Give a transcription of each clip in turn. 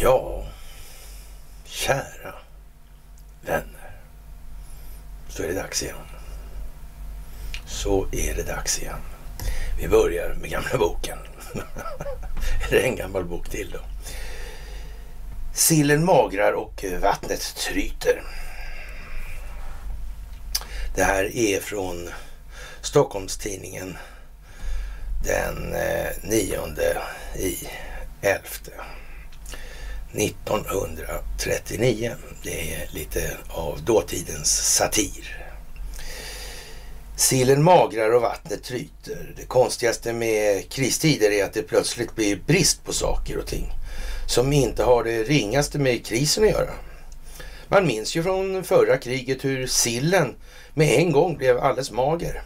Ja, kära vänner. Så är det dags igen. Så är det dags igen. Vi börjar med gamla boken. Eller en gammal bok till då. Sillen magrar och vattnet tryter. Det här är från Stockholmstidningen den eh, 9 i 11 1939. Det är lite av dåtidens satir. Sillen magrar och vattnet tryter. Det konstigaste med kristider är att det plötsligt blir brist på saker och ting som inte har det ringaste med krisen att göra. Man minns ju från förra kriget hur sillen med en gång blev alldeles mager.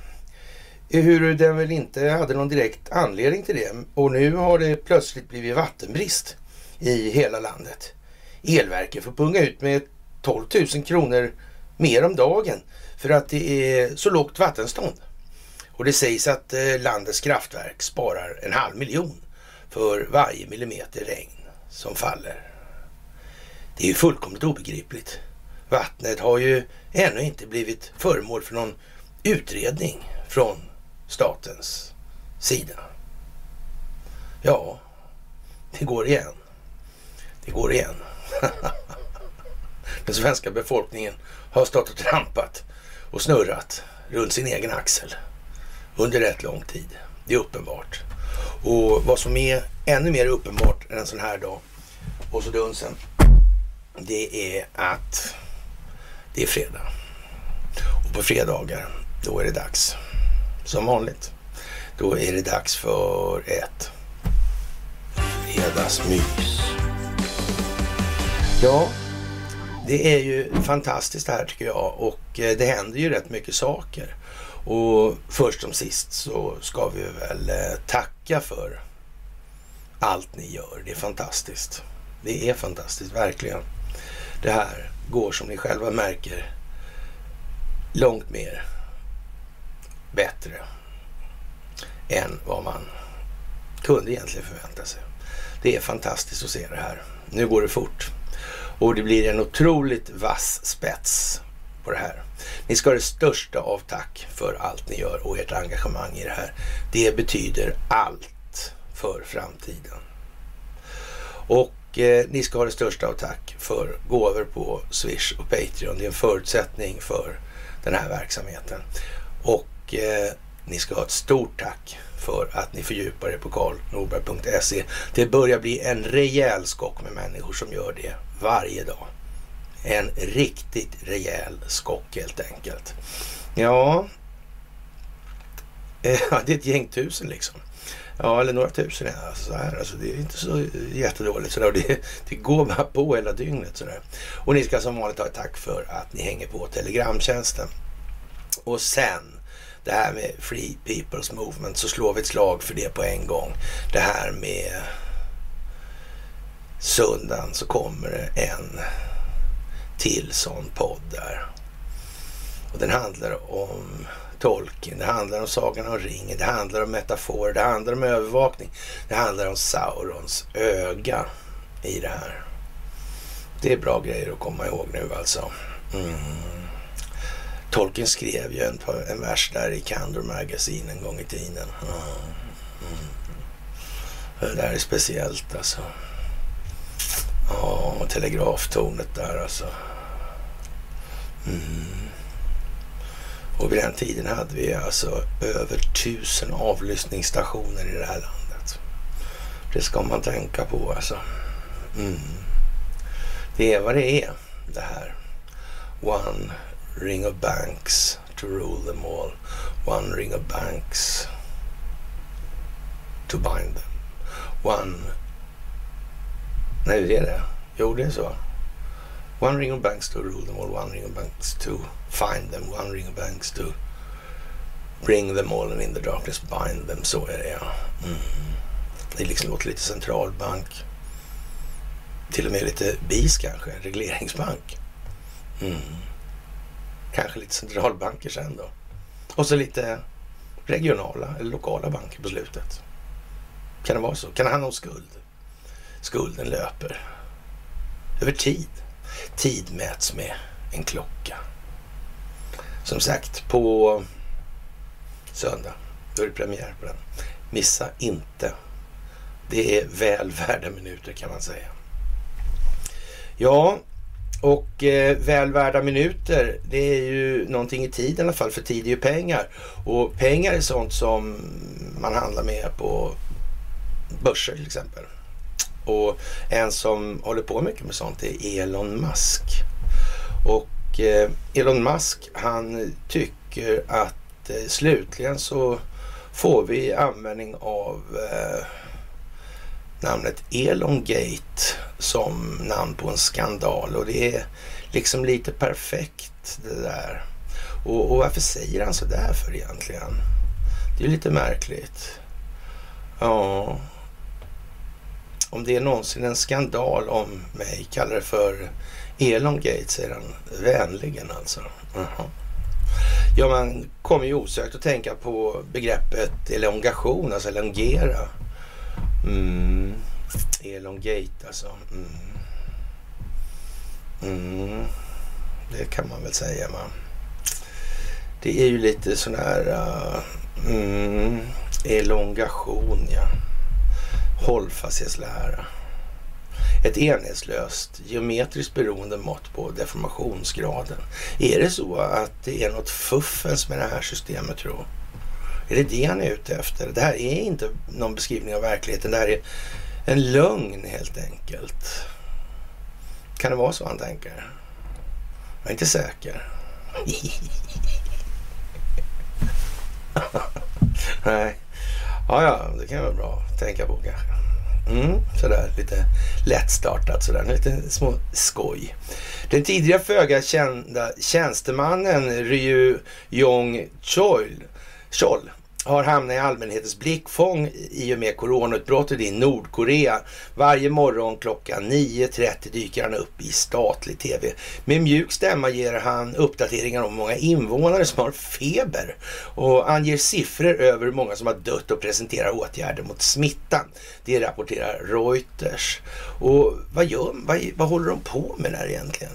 Hur den väl inte hade någon direkt anledning till det. Och nu har det plötsligt blivit vattenbrist i hela landet. Elverket får punga ut med 12 000 kronor mer om dagen för att det är så lågt vattenstånd. Och det sägs att eh, landets kraftverk sparar en halv miljon för varje millimeter regn som faller. Det är ju fullkomligt obegripligt. Vattnet har ju ännu inte blivit föremål för någon utredning från statens sida. Ja, det går igen. Det går igen. Den svenska befolkningen har stått och trampat och snurrat runt sin egen axel under rätt lång tid. Det är uppenbart. Och vad som är ännu mer uppenbart än en sån här dag och så dunsen, det är att det är fredag. Och på fredagar, då är det dags. Som vanligt. Då är det dags för ett fredagsmys. Ja, det är ju fantastiskt här tycker jag och eh, det händer ju rätt mycket saker. Och först som sist så ska vi väl eh, tacka för allt ni gör. Det är fantastiskt. Det är fantastiskt, verkligen. Det här går som ni själva märker långt mer bättre än vad man kunde egentligen förvänta sig. Det är fantastiskt att se det här. Nu går det fort och det blir en otroligt vass spets på det här. Ni ska ha det största av tack för allt ni gör och ert engagemang i det här. Det betyder allt för framtiden. Och eh, ni ska ha det största av tack för gåvor på Swish och Patreon. Det är en förutsättning för den här verksamheten. Och eh, ni ska ha ett stort tack för att ni fördjupar er på karlnorberg.se. Det börjar bli en rejäl skock med människor som gör det varje dag. En riktigt rejäl skock helt enkelt. Ja, det är ett gäng tusen liksom. Ja, eller några tusen. Alltså, så här. Alltså, det är inte så jättedåligt. Så det, det går bara på hela dygnet. Så där. Och ni ska som vanligt ha ett tack för att ni hänger på Telegramtjänsten. Och sen det här med Free People's Movement så slår vi ett slag för det på en gång. Det här med söndagen så kommer det en till sån podd där. Och den handlar om Tolkien, det handlar om Sagan om ringen, det handlar om metaforer, det handlar om övervakning, det handlar om Saurons öga i det här. Det är bra grejer att komma ihåg nu alltså. Mm. Tolkien skrev ju en, en vers där i Candor Magazine en gång i tiden. Mm. mm. Det där är speciellt alltså. Ja, telegraftornet där alltså. Mm. Och vid den tiden hade vi alltså över tusen avlyssningsstationer i det här landet. Det ska man tänka på alltså. Mm. Det är vad det är det här. One ring of banks to rule them all. One ring of banks to bind them. One... Nej, det är det. Jo, det är så. One ring of banks to rule them all. One ring of banks to find them. One ring of banks to bring them all and in the darkness bind them. Så är det, ja. Mm. Det liksom låter lite centralbank. Till och med lite BIS kanske. Regleringsbank. Mm. Kanske lite centralbanker sen då. Och så lite regionala eller lokala banker på slutet. Kan det vara så? Kan det handla om skuld? Skulden löper över tid. Tid mäts med en klocka. Som sagt, på söndag, då är det premiär på den. Missa inte. Det är väl värda minuter kan man säga. Ja, och eh, väl värda minuter, det är ju någonting i tid i alla fall, för tid är ju pengar. Och pengar är sånt som man handlar med på börser till exempel. Och en som håller på mycket med sånt är Elon Musk. Och eh, Elon Musk han tycker att eh, slutligen så får vi användning av eh, namnet Elongate som namn på en skandal och det är liksom lite perfekt det där. Och, och varför säger han så där för egentligen? Det är lite märkligt. Ja, om det är någonsin en skandal om mig, kallar det för Elongate, säger han vänligen alltså. Aha. Ja, man kommer ju osökt att tänka på begreppet elongation, alltså elongera. Mm. Elongate alltså. Mm. Mm. Det kan man väl säga. Man. Det är ju lite sån här uh, mm, elongation, ja. Hållfasthetslära. Ett enhetslöst geometriskt beroende mått på deformationsgraden. Är det så att det är något fuffens med det här systemet tro? Är det det han är ute efter? Det här är inte någon beskrivning av verkligheten. Det här är en lögn helt enkelt. Kan det vara så han tänker? Jag är inte säker. Nej. Ja, ja, det kan vara bra tänka på kanske. Mm, sådär lite lättstartat sådär, lite små skoj. Den tidigare föga kända tjänstemannen Ryu Jong Chol, Chol har hamnat i allmänhetens blickfång i och med coronautbrottet i Nordkorea. Varje morgon klockan 9.30 dyker han upp i statlig tv. Med mjuk stämma ger han uppdateringar om hur många invånare som har feber och anger siffror över hur många som har dött och presenterar åtgärder mot smittan. Det rapporterar Reuters. Och vad, gör, vad, vad håller de på med där egentligen?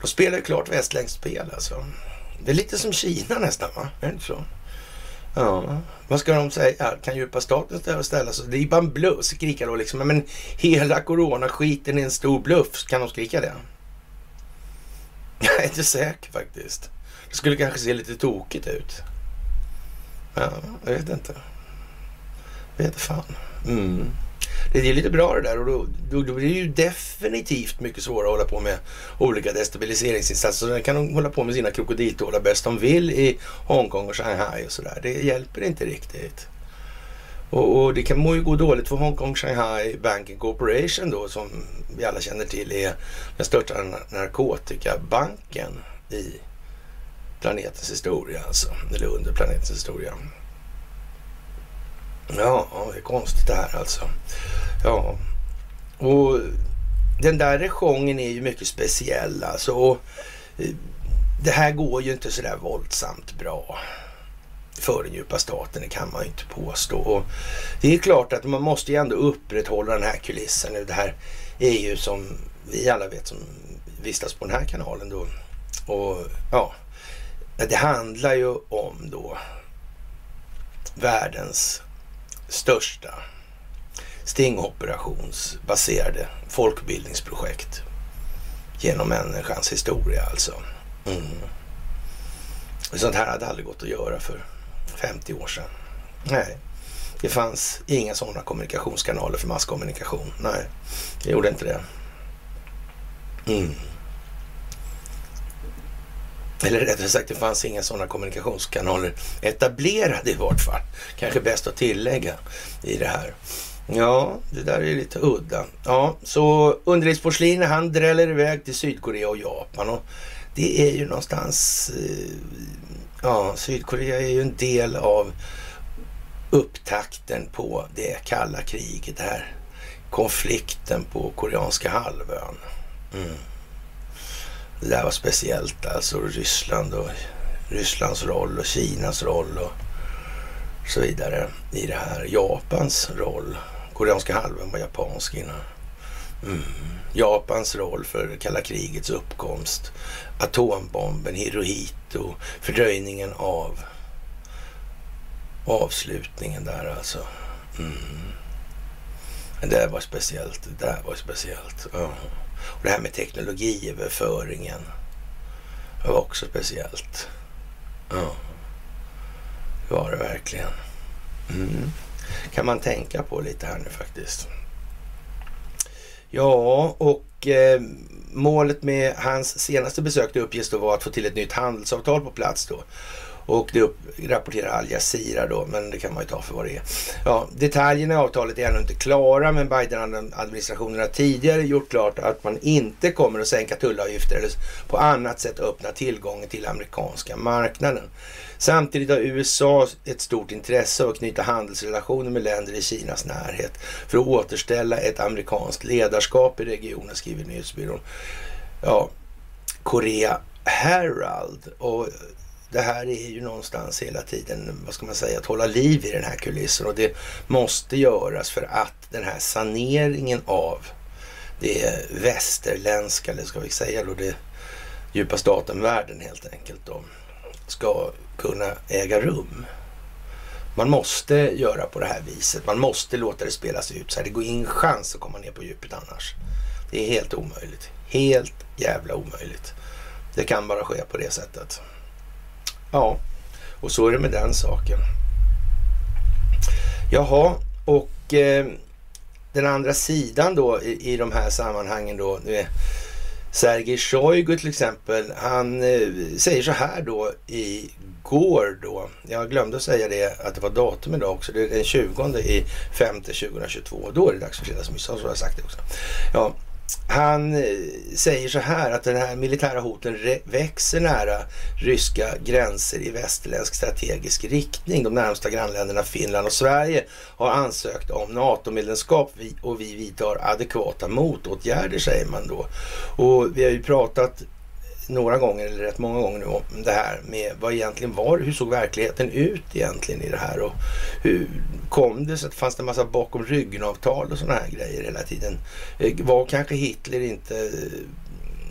De spelar ju klart västländskt spel alltså. Det är lite som Kina nästan va? Är det inte så? Ja, vad ska de säga? Kan djupa staten ställa sig? Det är bara en bluff, skrika då liksom. Men hela coronaskiten är en stor bluff. Kan de skrika det? Jag är inte säker faktiskt. Det skulle kanske se lite tokigt ut. Ja, jag vet inte. Jag vet fan. Mm. Det är lite bra det där och då, då, då blir det ju definitivt mycket svårare att hålla på med olika destabiliseringsinsatser. Så kan de hålla på med sina krokodiltårar bäst de vill i Hongkong och Shanghai och sådär. Det hjälper inte riktigt. Och, och, det kan må ju gå dåligt för Hongkong Shanghai Banking Corporation då som vi alla känner till är den största narkotikabanken i planetens historia alltså. Eller under planetens historia. Ja, det är konstigt det här alltså. Ja, och den där regionen är ju mycket speciell alltså. Och eh, det här går ju inte sådär våldsamt bra för den djupa staten, det kan man ju inte påstå. Och det är klart att man måste ju ändå upprätthålla den här kulissen. Det här är ju som vi alla vet som vistas på den här kanalen då. Och ja, det handlar ju om då världens största stingoperationsbaserade folkbildningsprojekt genom människans historia alltså. Mm. Sånt här hade aldrig gått att göra för 50 år sedan. Nej, det fanns inga sådana kommunikationskanaler för masskommunikation. Nej, det gjorde inte det. Mm. Eller rättare sagt, det fanns inga sådana kommunikationskanaler etablerade i vart fall. Kanske bäst att tillägga i det här. Ja, det där är lite udda. Ja, så underlivsporslin, han dräller iväg till Sydkorea och Japan. Och det är ju någonstans... Eh, ja, Sydkorea är ju en del av upptakten på det kalla kriget. Här konflikten på koreanska halvön. Mm. Det där var speciellt alltså. Ryssland och Rysslands roll och Kinas roll och så vidare i det här. Japans roll. Koreanska halvön var japansk innan. Mm. Japans roll för kalla krigets uppkomst, atombomben, Hirohito, fördröjningen av avslutningen där alltså. Mm. Det där var speciellt. Det där var speciellt. Ja. Och det här med teknologiöverföringen det var också speciellt. Ja, det var det verkligen. Mm. Kan man tänka på lite här nu faktiskt. Ja, och eh, målet med hans senaste besök det uppges då vara att få till ett nytt handelsavtal på plats då. Och det upp, rapporterar Al Jazeera då, men det kan man ju ta för vad det är. Ja, detaljerna i avtalet är ännu inte klara, men Biden-administrationen har tidigare gjort klart att man inte kommer att sänka tullavgifter eller på annat sätt öppna tillgången till amerikanska marknaden. Samtidigt har USA ett stort intresse av att knyta handelsrelationer med länder i Kinas närhet för att återställa ett amerikanskt ledarskap i regionen, skriver nyhetsbyrån. Ja, Korea Herald. Och det här är ju någonstans hela tiden, vad ska man säga, att hålla liv i den här kulissen och det måste göras för att den här saneringen av det västerländska, eller ska vi säga då det djupa staten-världen helt enkelt då, ska kunna äga rum. Man måste göra på det här viset. Man måste låta det spelas ut så här. Det går ingen chans att komma ner på djupet annars. Det är helt omöjligt. Helt jävla omöjligt. Det kan bara ske på det sättet. Ja, och så är det med den saken. Jaha, och eh, den andra sidan då i, i de här sammanhangen då. Eh, Sergej Shoigu till exempel, han eh, säger så här då igår då. Jag glömde att säga det att det var datum idag också. Det är den 20 i 5 2022. Då är det dags för fredagsmys. Så har jag sagt det också. Ja, han eh, säger så här att den här militära hoten växer nära ryska gränser i västerländsk strategisk riktning. De närmsta grannländerna Finland och Sverige har ansökt om NATO-medlemskap och vi vidtar adekvata motåtgärder säger man då. Och vi har ju pratat några gånger, eller rätt många gånger nu, om det här med vad egentligen var, hur såg verkligheten ut egentligen i det här och hur kom det så att fanns det en massa bakom ryggen-avtal och sådana här grejer hela tiden? Eh, var kanske Hitler inte eh,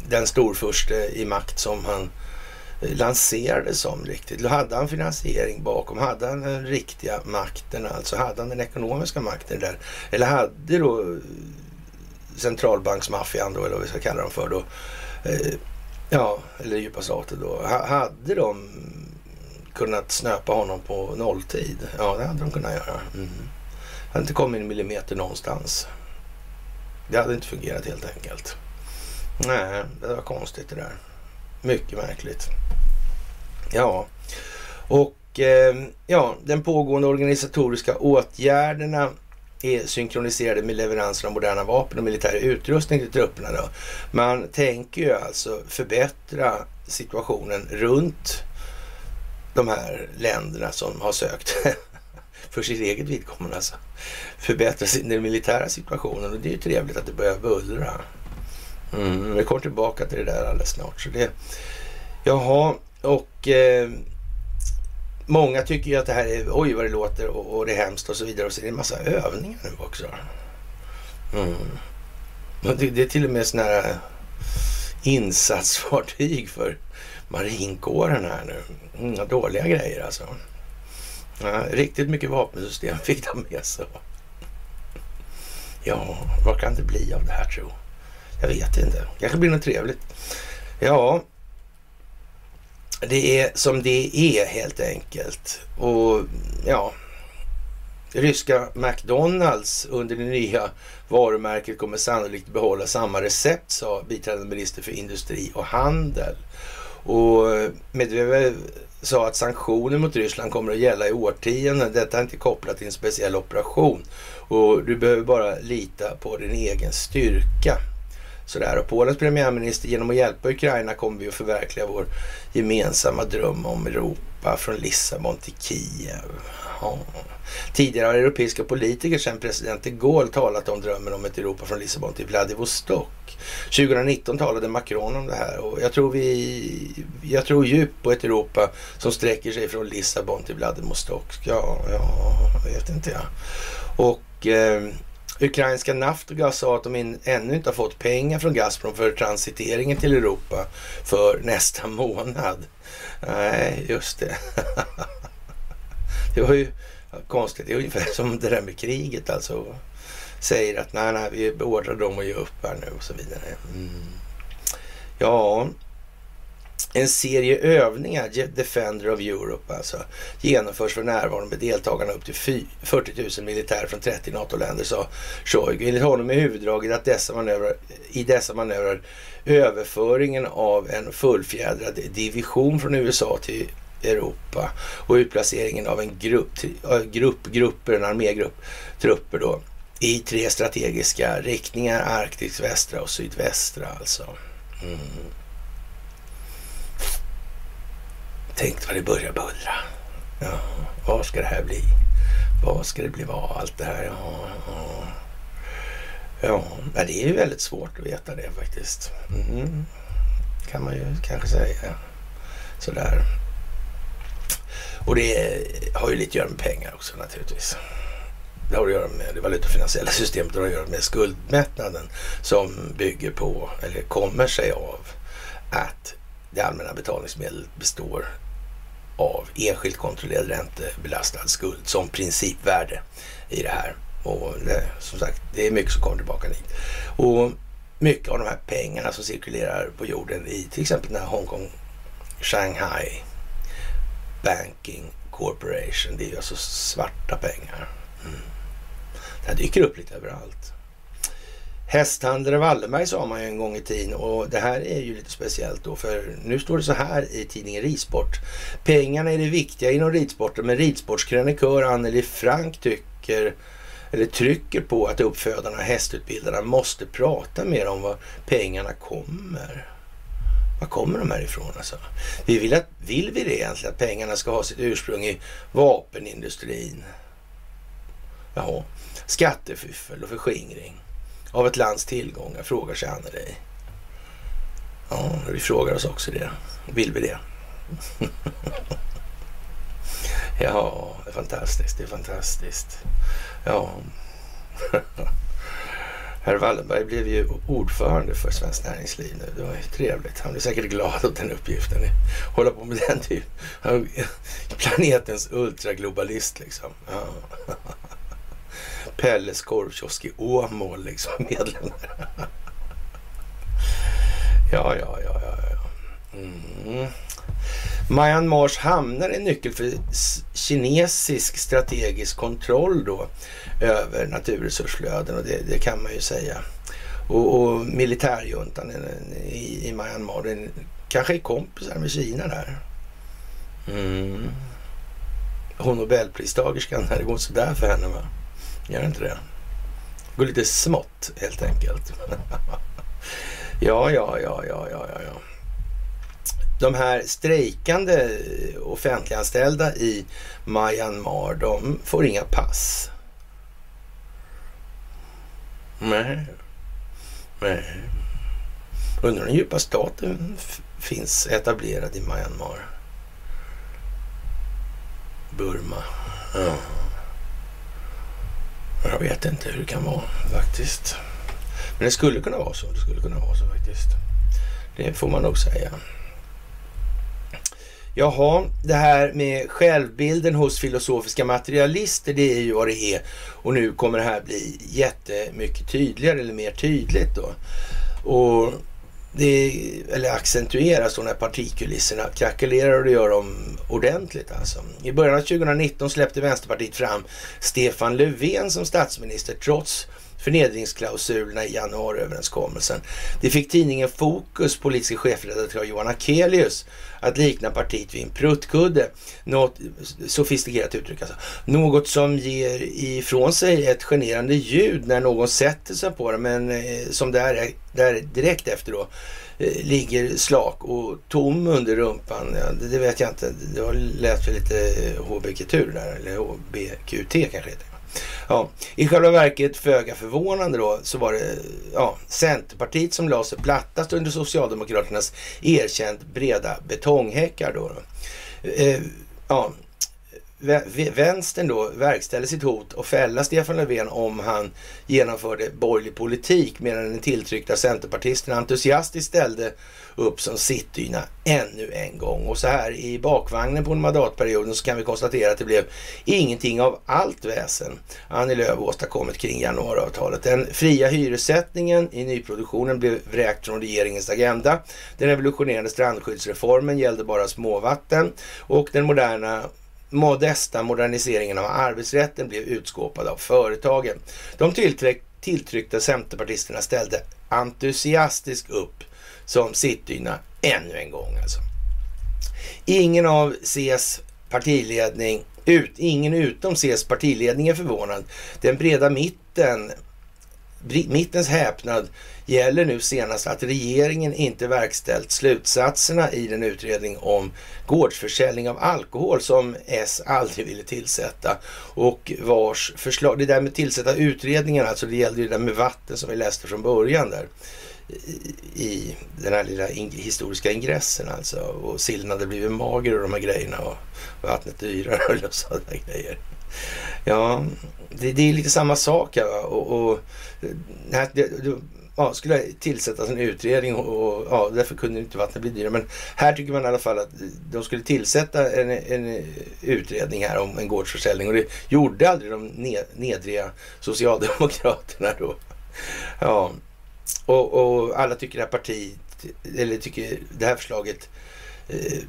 den storförste i makt som han eh, lanserades som riktigt. Hade han finansiering bakom? Hade han den riktiga makten? Alltså hade han den ekonomiska makten där? Eller hade då centralbanksmaffian då, eller vad vi ska kalla dem för då, eh, Ja, eller djupa staten då. hade de kunnat snöpa honom på nolltid? Ja, det hade de kunnat göra. Mm. Hade inte kommit en millimeter någonstans. Det hade inte fungerat helt enkelt. Nej, det var konstigt det där. Mycket märkligt. Ja, och eh, ja, den pågående organisatoriska åtgärderna är synkroniserade med leveranser av moderna vapen och militär utrustning till trupperna. Då. Man tänker ju alltså förbättra situationen runt de här länderna som har sökt för sitt eget vidkommande. Alltså. Förbättra den militära situationen och det är ju trevligt att det börjar bullra. Mm, vi kommer tillbaka till det där alldeles snart. Så det, jaha, och eh, Många tycker ju att det här är, oj vad det låter och, och det är hemskt och så vidare. Och så är det en massa övningar nu också. Mm. Det, det, är till och med sådana här insatsfartyg för marinkåren här nu. Mm, dåliga grejer alltså. Ja, riktigt mycket vapensystem fick de med sig. Ja, vad kan det bli av det här tro? Jag vet inte. kanske blir något trevligt. Ja, det är som det är helt enkelt. Och ja, ryska McDonalds under det nya varumärket kommer sannolikt behålla samma recept, sa biträdande minister för industri och handel. Och Medvedev sa att sanktioner mot Ryssland kommer att gälla i årtionden. Detta är inte kopplat till en speciell operation och du behöver bara lita på din egen styrka. Sådär. Och Polens premiärminister, genom att hjälpa Ukraina kommer vi att förverkliga vår gemensamma dröm om Europa från Lissabon till Kiev. Ja. Tidigare har europeiska politiker sedan president de Gaulle talat om drömmen om ett Europa från Lissabon till Vladivostok. 2019 talade Macron om det här och jag tror, vi, jag tror djupt på ett Europa som sträcker sig från Lissabon till Vladivostok. Ja, ja, jag vet inte jag. Och eh, Ukrainska Naftgas sa att de in, ännu inte har fått pengar från Gazprom för transiteringen till Europa för nästa månad. Nej, just det. det var ju konstigt. Det är ungefär som det där med kriget alltså. Säger att nej, nej, vi beordrar dem att ge upp här nu och så vidare. Mm. Ja, en serie övningar, Defender of Europe alltså, genomförs för närvarande med deltagarna upp till 40 000 militärer från 30 NATO-länder, sa Shoigu. Enligt honom är huvuddraget att dessa manövrar, i dessa manövrar överföringen av en fullfjädrad division från USA till Europa och utplaceringen av en grupp, grupp grupper, en armégrupp trupper då i tre strategiska riktningar, Arktis, västra och sydvästra alltså. Mm. Tänk vad det börjar bullra. Ja, vad ska det här bli? Vad ska det bli av allt det här? Ja, ja. ja, det är ju väldigt svårt att veta det faktiskt. Mm. Kan man ju kanske säga. Sådär. Och det har ju lite att göra med pengar också naturligtvis. Det har att göra med det valutafinansiella systemet, det har att göra med skuldmättnaden som bygger på, eller kommer sig av, att det allmänna betalningsmedlet består av enskilt kontrollerad räntebelastad skuld som principvärde i det här. Och det, som sagt, det är mycket som kommer tillbaka dit. Och mycket av de här pengarna som cirkulerar på jorden i till exempel den här Hongkong, Shanghai Banking Corporation. Det är ju alltså svarta pengar. Mm. Det här dyker upp lite överallt. Hästhandlare Wallenberg sa man ju en gång i tiden och det här är ju lite speciellt då för nu står det så här i tidningen Ridsport. Pengarna är det viktiga inom ridsporten men ridsportskrönikör Anneli Frank tycker eller trycker på att uppfödarna och hästutbildarna måste prata mer om var pengarna kommer. Var kommer de här ifrån alltså? Vi vill, att, vill vi det egentligen? Att pengarna ska ha sitt ursprung i vapenindustrin? Jaha, skattefiffel och förskingring av ett lands tillgångar, frågar sig Anneli. Ja, vi frågar oss också det. Vill vi det? ja, det är fantastiskt. Det är fantastiskt. Ja. Herr Wallenberg blev ju ordförande för Svenskt Näringsliv nu. Det var ju trevligt. Han blev säkert glad åt den uppgiften. Hålla på med den typ. Planetens ultraglobalist liksom. Ja. Pelles korvkiosk i Åmål liksom, Medlemmar. ja, ja, ja, ja. ja. Mm. Myanmars hamnar är nyckel för kinesisk strategisk kontroll då över naturresursflöden och det, det kan man ju säga. Och, och militärjuntan i, i Myanmar, den kanske är kompisar med Kina där. Mm. Hon nobelpristagerskan, det går sådär för henne va? Gör det inte det? Det går lite smått helt enkelt. ja, ja, ja, ja, ja, ja. De här strejkande offentliganställda i Myanmar, de får inga pass. Nej. Nej. Undrar den djupa staten finns etablerad i Myanmar. Burma. Ja. Jag vet inte hur det kan vara faktiskt. Men det skulle kunna vara så. Det skulle kunna vara så faktiskt. Det får man nog säga. Jaha, det här med självbilden hos filosofiska materialister, det är ju vad det är. Och nu kommer det här bli jättemycket tydligare eller mer tydligt då. Och det, eller accentueras då när partikulisserna krackelerar och det gör de ordentligt alltså. I början av 2019 släppte Vänsterpartiet fram Stefan Löfven som statsminister trots förnedringsklausulerna i januariöverenskommelsen. Det fick tidningen Fokus politiska chefredaktör Johan Akelius att likna partiet vid en pruttkudde. Något sofistikerat uttryck alltså. Något som ger ifrån sig ett generande ljud när någon sätter sig på det men eh, som där, där direkt efter då eh, ligger slak och tom under rumpan. Ja, det, det, vet jag inte. Det lät för lite HBQT där, eller HBQT kanske heter. Ja, I själva verket, föga förvånande då, så var det ja, Centerpartiet som la sig plattast under Socialdemokraternas erkänt breda betonghäckar. Då. Eh, ja, vänstern då verkställde sitt hot och fälla Stefan Löfven om han genomförde borgerlig politik medan den tilltryckta centerpartisten entusiastiskt ställde upp som sittdyna ännu en gång. Och så här i bakvagnen på en mandatperioden så kan vi konstatera att det blev ingenting av allt väsen Annie Lööf åstadkommit kring januariavtalet. Den fria hyressättningen i nyproduktionen blev vräkt från regeringens agenda. Den revolutionerande strandskyddsreformen gällde bara småvatten och den moderna modesta moderniseringen av arbetsrätten blev utskåpad av företagen. De tilltryckta centerpartisterna ställde entusiastiskt upp som sittdyna ännu en gång. Alltså. Ingen av Cs partiledning, ut, ingen utom Cs partiledning är förvånad. Den breda mitten, mittens häpnad gäller nu senast att regeringen inte verkställt slutsatserna i den utredning om gårdsförsäljning av alkohol som S aldrig ville tillsätta och vars förslag, det där med tillsätta utredningen, alltså det gällde ju det där med vatten som vi läste från början där i den här lilla historiska ingressen alltså. Och sillen hade blivit mager och de här grejerna och vattnet dyrare och sådana grejer. Ja, det, det, är lite samma sak här och, och här, det, det, ja, skulle tillsättas en utredning och, och ja, därför kunde inte vattnet bli dyrare. Men här tycker man i alla fall att de skulle tillsätta en, en utredning här om en gårdsförsäljning och det gjorde aldrig de nedriga socialdemokraterna då. Ja, och, och alla tycker det här partiet, eller tycker det här förslaget, eh,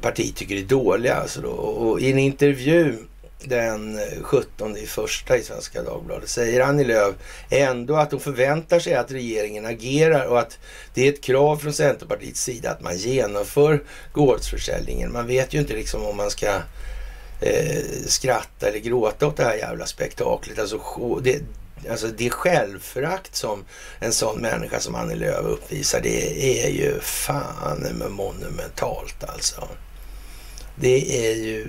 partiet tycker det är dåliga. Alltså då. Och i en intervju den 17 i första i Svenska Dagbladet säger Annie Lööf ändå att hon förväntar sig att regeringen agerar och att det är ett krav från Centerpartiets sida att man genomför gårdsförsäljningen. Man vet ju inte liksom om man ska eh, skratta eller gråta åt det här jävla spektaklet. Alltså, det, Alltså det självförakt som en sån människa som Annie Lööf uppvisar, det är ju fan monumentalt alltså. Det är ju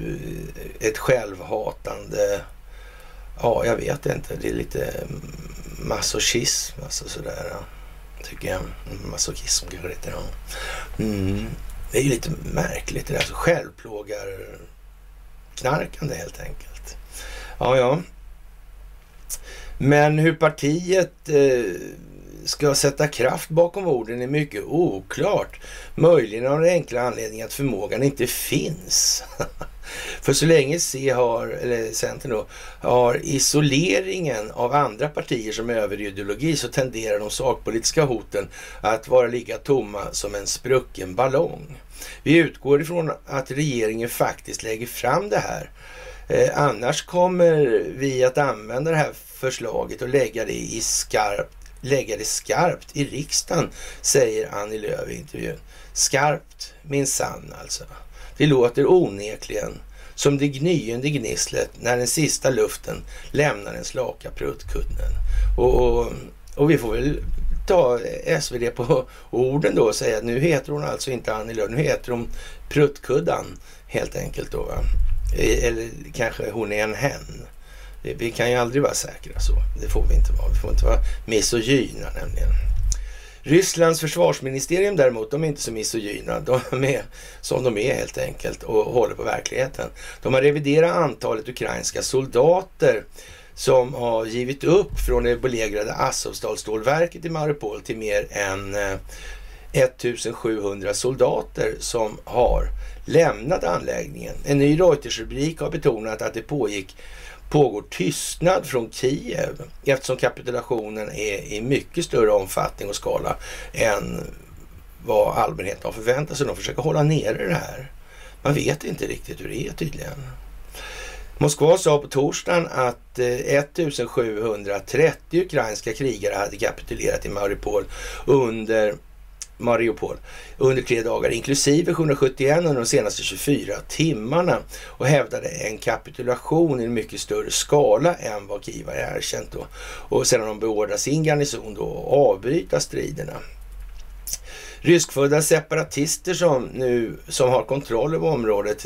ett självhatande, ja jag vet inte, det är lite masochism, alltså sådär. Tycker jag. Mm, masochism kanske det heter. Mm. Det är ju lite märkligt det där, alltså självplågar knarkande helt enkelt. Ja, ja. Men hur partiet eh, ska sätta kraft bakom orden är mycket oklart. Möjligen av den enkla anledningen att förmågan inte finns. För så länge C har, eller Centern då, har isoleringen av andra partier som överideologi så tenderar de sakpolitiska hoten att vara lika tomma som en sprucken ballong. Vi utgår ifrån att regeringen faktiskt lägger fram det här. Eh, annars kommer vi att använda det här förslaget och lägga det i skarpt lägga det skarpt i riksdagen, säger Annie Lööf i intervjun. Skarpt minsann alltså. Det låter onekligen som det gnyende gnisslet när den sista luften lämnar den slaka pruttkudden. Och, och, och, vi får väl ta SvD på orden då och säga att nu heter hon alltså inte Annie Lööf, nu heter hon Pruttkuddan helt enkelt då. Va? E- eller kanske hon är en hen. Vi kan ju aldrig vara säkra så. Det får vi inte vara. Vi får inte vara misogyna nämligen. Rysslands försvarsministerium däremot, de är inte så misogyna. De är som de är helt enkelt och håller på verkligheten. De har reviderat antalet ukrainska soldater som har givit upp från det belägrade Azovstalstålverket i Mariupol till mer än eh, 1700 soldater som har lämnat anläggningen. En ny Reuters-rubrik har betonat att det pågick pågår tystnad från Kiev eftersom kapitulationen är i mycket större omfattning och skala än vad allmänheten har förväntat sig. De försöker hålla nere det här. Man vet inte riktigt hur det är tydligen. Moskva sa på torsdagen att eh, 1730 ukrainska krigare hade kapitulerat i Mariupol under Mariupol under tre dagar, inklusive 771 under de senaste 24 timmarna och hävdade en kapitulation i en mycket större skala än vad Kiev har erkänt. Då. Och sedan de beordrat sin garnison då att avbryta striderna. Ryskfödda separatister som nu som har kontroll över området,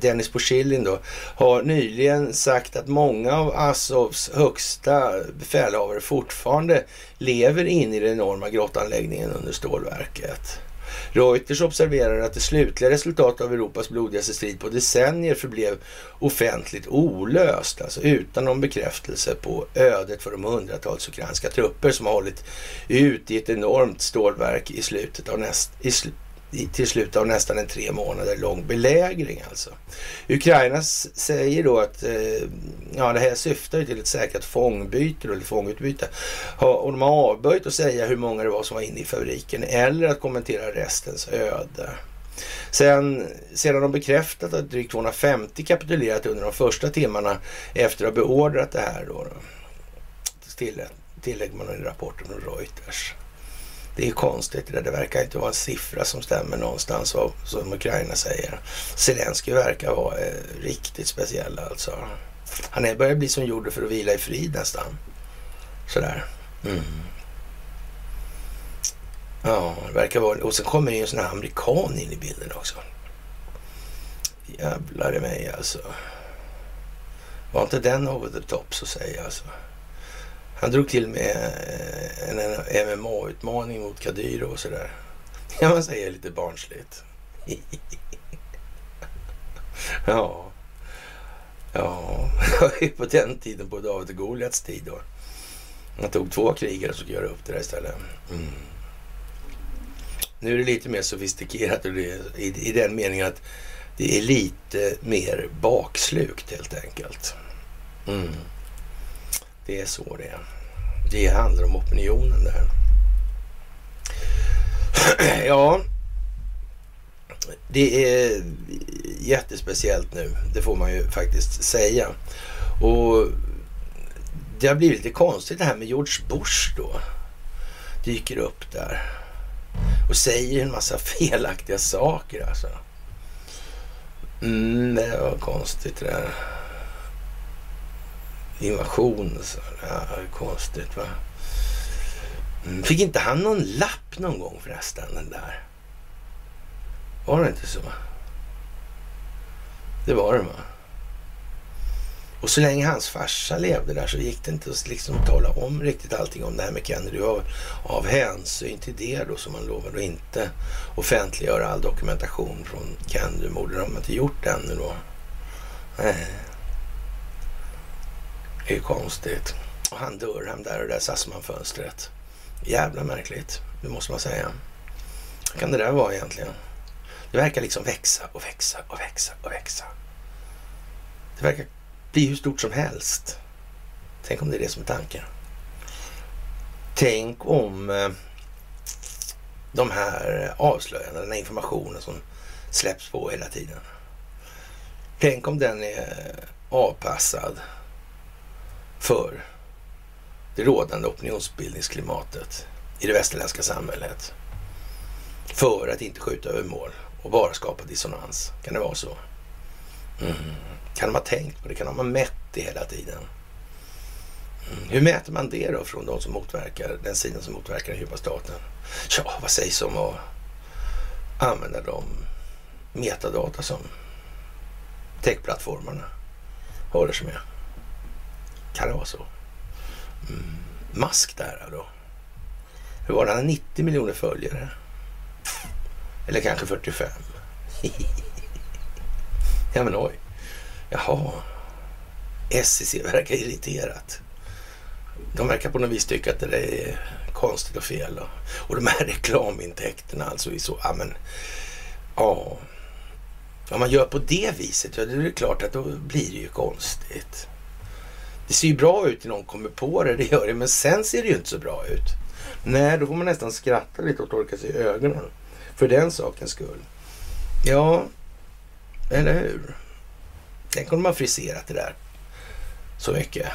Dennis Porsilin då, har nyligen sagt att många av Azovs högsta befälhavare fortfarande lever inne i den enorma grottanläggningen under stålverket. Reuters observerar att det slutliga resultatet av Europas blodigaste strid på decennier förblev offentligt olöst, alltså utan någon bekräftelse på ödet för de hundratals ukrainska trupper som har hållit ut i ett enormt stålverk i slutet av näst, i sl till slut av nästan en tre månader lång belägring alltså. Ukraina säger då att eh, ja, det här syftar till ett säkrat fångbyte eller fångutbyte. Och de har avböjt att säga hur många det var som var inne i fabriken eller att kommentera restens öde. Sen, sedan de bekräftat att drygt 250 kapitulerat under de första timmarna efter att ha beordrat det här då, då tillägger man i rapporten från Reuters. Det är konstigt det Det verkar inte vara en siffra som stämmer någonstans vad, som Ukraina säger. Zelenskyj verkar vara eh, riktigt speciell alltså. Han är börjar bli som gjorde för att vila i frid nästan. Sådär. Mm. Ja, det verkar vara... Och sen kommer det ju en sån här amerikan in i bilden också. Jävlar i mig alltså. Var inte den over the top så säger jag alltså. Han drog till med eh, en MMA-utmaning mot Kadyr och sådär. Kan man säga lite barnsligt. ja. Ja, på den tiden på David och Goliats tid då. Han tog två krigare och skulle göra upp det där istället. Mm. Nu är det lite mer sofistikerat och det, i, i den meningen att det är lite mer bakslukt helt enkelt. Mm. Det är så det är. Det handlar om opinionen där. ja, det är jättespeciellt nu. Det får man ju faktiskt säga. Och det har blivit lite konstigt det här med George Bush då. Dyker upp där. Och säger en massa felaktiga saker alltså. Mm, det var konstigt det där invasion. Så. Ja, konstigt va. Mm, fick inte han någon lapp någon gång förresten, den där? Var det inte så? Det var det va? Och så länge hans farsa levde där så gick det inte att liksom tala om riktigt allting om det här med Kennedy av, av hänsyn till det då som man lovade att inte offentliggöra all dokumentation från Kennedy-mordet. De har inte gjort det ännu då. Nej. Det är konstigt. Och han Durham där och där där Sassman-fönstret. Jävla märkligt, det måste man säga. Vad kan det där vara egentligen? Det verkar liksom växa och växa och växa och växa. Det verkar bli hur stort som helst. Tänk om det är det som är tanken. Tänk om eh, de här avslöjandena, den här informationen som släpps på hela tiden. Tänk om den är avpassad för det rådande opinionsbildningsklimatet i det västerländska samhället. För att inte skjuta över mål och bara skapa dissonans. Kan det vara så? Mm. Kan de ha tänkt på det? Kan de ha mätt det hela tiden? Mm. Hur mäter man det då från de som motverkar, den sidan som motverkar den djupa staten? Ja, vad sägs om att använda de metadata som techplattformarna håller sig med? Kan det vara så? Mm. Mask där då. Hur var det? Han har 90 miljoner följare. Eller kanske 45. ja men oj. Jaha. SEC verkar irriterat. De verkar på något vis tycka att det är konstigt och fel. Och de här reklamintäkterna alltså är så, ja men, ja. Om man gör på det viset, ja då är det klart att då blir det ju konstigt. Det ser ju bra ut när någon kommer på det, det gör det, men sen ser det ju inte så bra ut. Nej, då får man nästan skratta lite och torka sig i ögonen. För den sakens skull. Ja, eller hur? Tänk om de har friserat det där så mycket.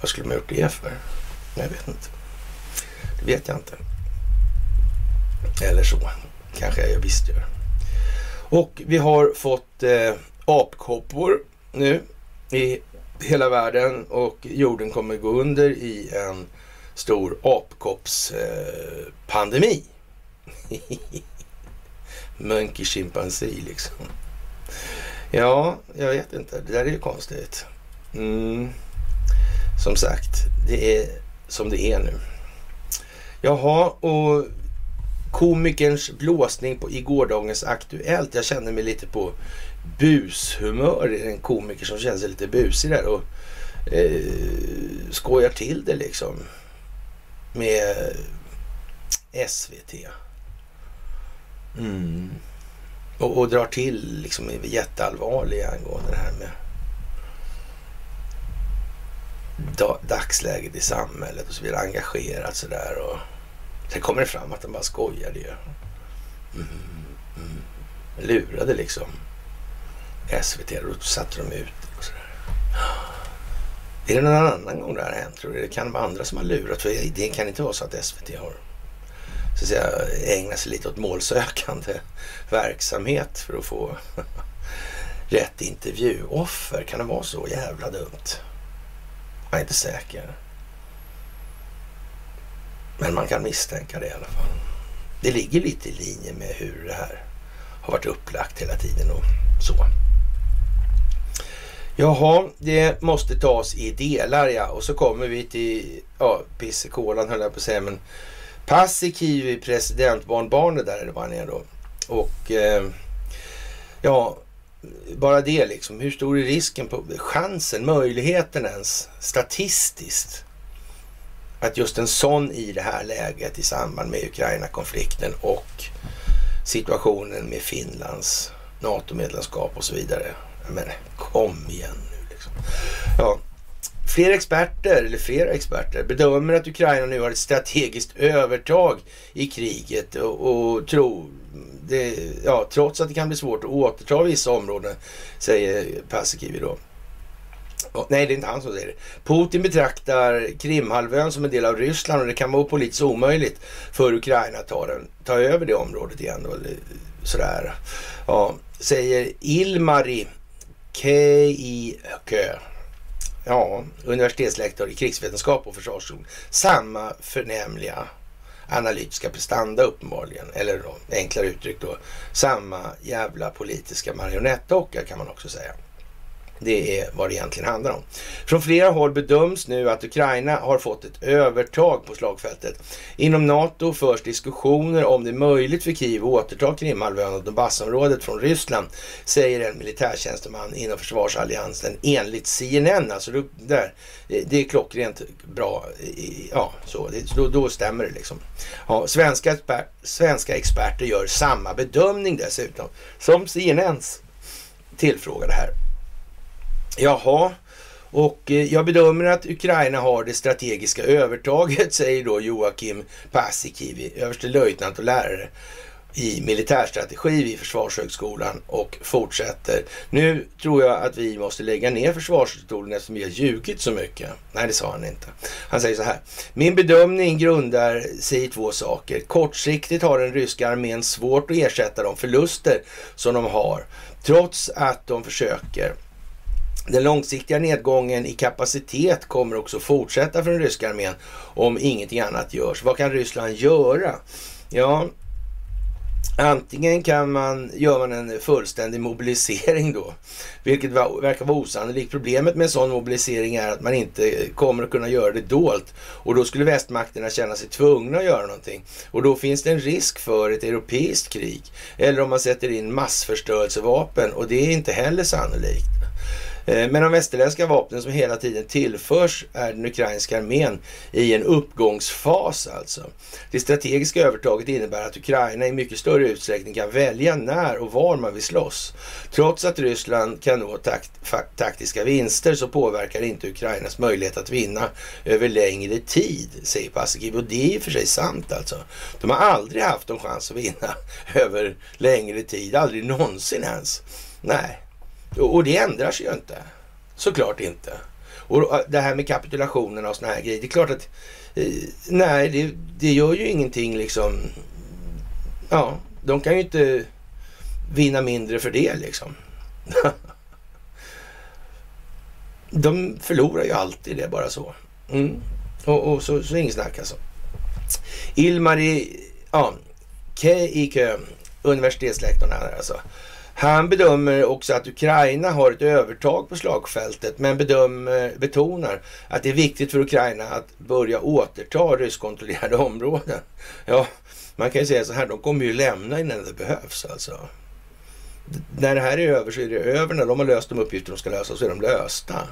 Vad skulle man gjort det för? Jag vet inte. Det vet jag inte. Eller så. Kanske jag visst gör. Och vi har fått eh, apkoppor nu i hela världen och jorden kommer gå under i en stor apkoppspandemi. Eh, Monkey chimpansi liksom. Ja, jag vet inte. Det där är ju konstigt. Mm. Som sagt, det är som det är nu. Jaha, och komikerns blåsning på, i gårdagens Aktuellt. Jag känner mig lite på bushumör. Det är en komiker som känner sig lite busig där och eh, skojar till det liksom. Med SVT. Mm. Och, och drar till liksom jätteallvarliga angående det här med dagsläget i samhället och så vidare. Engagerat sådär. Och sen kommer det fram att de bara skojade ju. Mm, mm. mm. Lurade liksom SVT och då satte de ut och sådär. Är det någon annan gång det här har hänt tror du? Det kan vara andra som har lurat. För det kan inte vara så att SVT har så att säga, ägnat sig lite åt målsökande verksamhet för att få rätt intervjuoffer. Kan det vara så jävla dumt? Jag är inte säker. Men man kan misstänka det i alla fall. Det ligger lite i linje med hur det här har varit upplagt hela tiden och så. Jaha, det måste tas i delar ja. Och så kommer vi till, ja, pissekolan höll jag på att säga, men Paasikivi, presidentbarnbarnet där, eller vad han är då. Och eh, ja, bara det liksom. Hur stor är risken, på chansen, möjligheten ens statistiskt att just en sån i det här läget i samband med Ukraina-konflikten och situationen med Finlands NATO-medlemskap och så vidare. Men kom igen nu liksom. Ja, Fler experter, eller flera experter, bedömer att Ukraina nu har ett strategiskt övertag i kriget och, och tror det, ja, trots att det kan bli svårt att återta vissa områden, säger Paasikivi då. nej, det är inte han som säger det. Putin betraktar Krimhalvön som en del av Ryssland och det kan vara politiskt omöjligt för Ukraina att ta, den, ta över det området igen. Då, sådär. Ja, säger Ilmari K.I. Ja, universitetslektor i krigsvetenskap och försvarsskolan. Samma förnämliga analytiska prestanda uppenbarligen. Eller då, enklare uttryckt då, samma jävla politiska marionettdocka kan man också säga. Det är vad det egentligen handlar om. Från flera håll bedöms nu att Ukraina har fått ett övertag på slagfältet. Inom NATO förs diskussioner om det är möjligt för Kiev att återta Krimhalvön och Donbassområdet från Ryssland, säger en militärtjänsteman inom försvarsalliansen enligt CNN. Alltså det, där, det är klockrent bra. Ja, så, det, då, då stämmer det liksom. Ja, svenska, exper, svenska experter gör samma bedömning dessutom som CNNs tillfrågade här. Jaha, och eh, jag bedömer att Ukraina har det strategiska övertaget, säger då Joakim Paasikivi, överstelöjtnant och lärare i militärstrategi vid Försvarshögskolan och fortsätter. Nu tror jag att vi måste lägga ner Försvarshögskolan eftersom vi har ljugit så mycket. Nej, det sa han inte. Han säger så här. Min bedömning grundar sig i två saker. Kortsiktigt har den ryska armén svårt att ersätta de förluster som de har, trots att de försöker. Den långsiktiga nedgången i kapacitet kommer också fortsätta för den ryska armén om ingenting annat görs. Vad kan Ryssland göra? Ja, antingen kan man, gör man en fullständig mobilisering då, vilket verkar vara osannolikt. Problemet med en sån mobilisering är att man inte kommer att kunna göra det dolt och då skulle västmakterna känna sig tvungna att göra någonting och då finns det en risk för ett europeiskt krig eller om man sätter in massförstörelsevapen och det är inte heller sannolikt. Eh, men de västerländska vapnen som hela tiden tillförs är den ukrainska armén i en uppgångsfas alltså. Det strategiska övertaget innebär att Ukraina i mycket större utsträckning kan välja när och var man vill slåss. Trots att Ryssland kan nå takt, taktiska vinster så påverkar det inte Ukrainas möjlighet att vinna över längre tid, säger Paasikiv. Och det är i och för sig sant alltså. De har aldrig haft en chans att vinna över längre tid, aldrig någonsin ens. Nej, och det ändrar sig ju inte. Såklart inte. Och det här med kapitulationerna och såna här grejer. Det är klart att eh, nej, det, det gör ju ingenting liksom. Ja, de kan ju inte vinna mindre för det liksom. de förlorar ju alltid det bara så. Mm. Och, och, så, så inget snack alltså. Ilmari, ja, K i universitetslektorn här alltså. Han bedömer också att Ukraina har ett övertag på slagfältet men bedömer, betonar att det är viktigt för Ukraina att börja återta ryskkontrollerade områden. Ja, man kan ju säga så här, de kommer ju lämna innan det behövs alltså. När det här är över så är det över. När de har löst de uppgifter de ska lösa så är de lösta.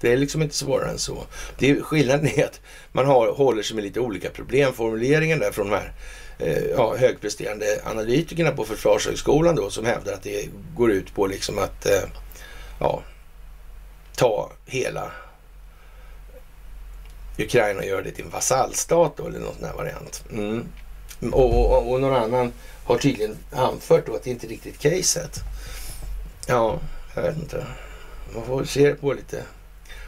Det är liksom inte svårare än så. Det är, skillnaden är att man har, håller sig med lite olika problemformuleringar där från de här Eh, ja, högpresterande analytikerna på Försvarshögskolan då som hävdar att det går ut på liksom att eh, ja, ta hela Ukraina och göra det till en vasallstat då, eller någon sån här variant. Mm. Och, och, och, någon annan har tydligen anfört då att det inte är riktigt caset. Ja, jag vet inte. Man får se det på lite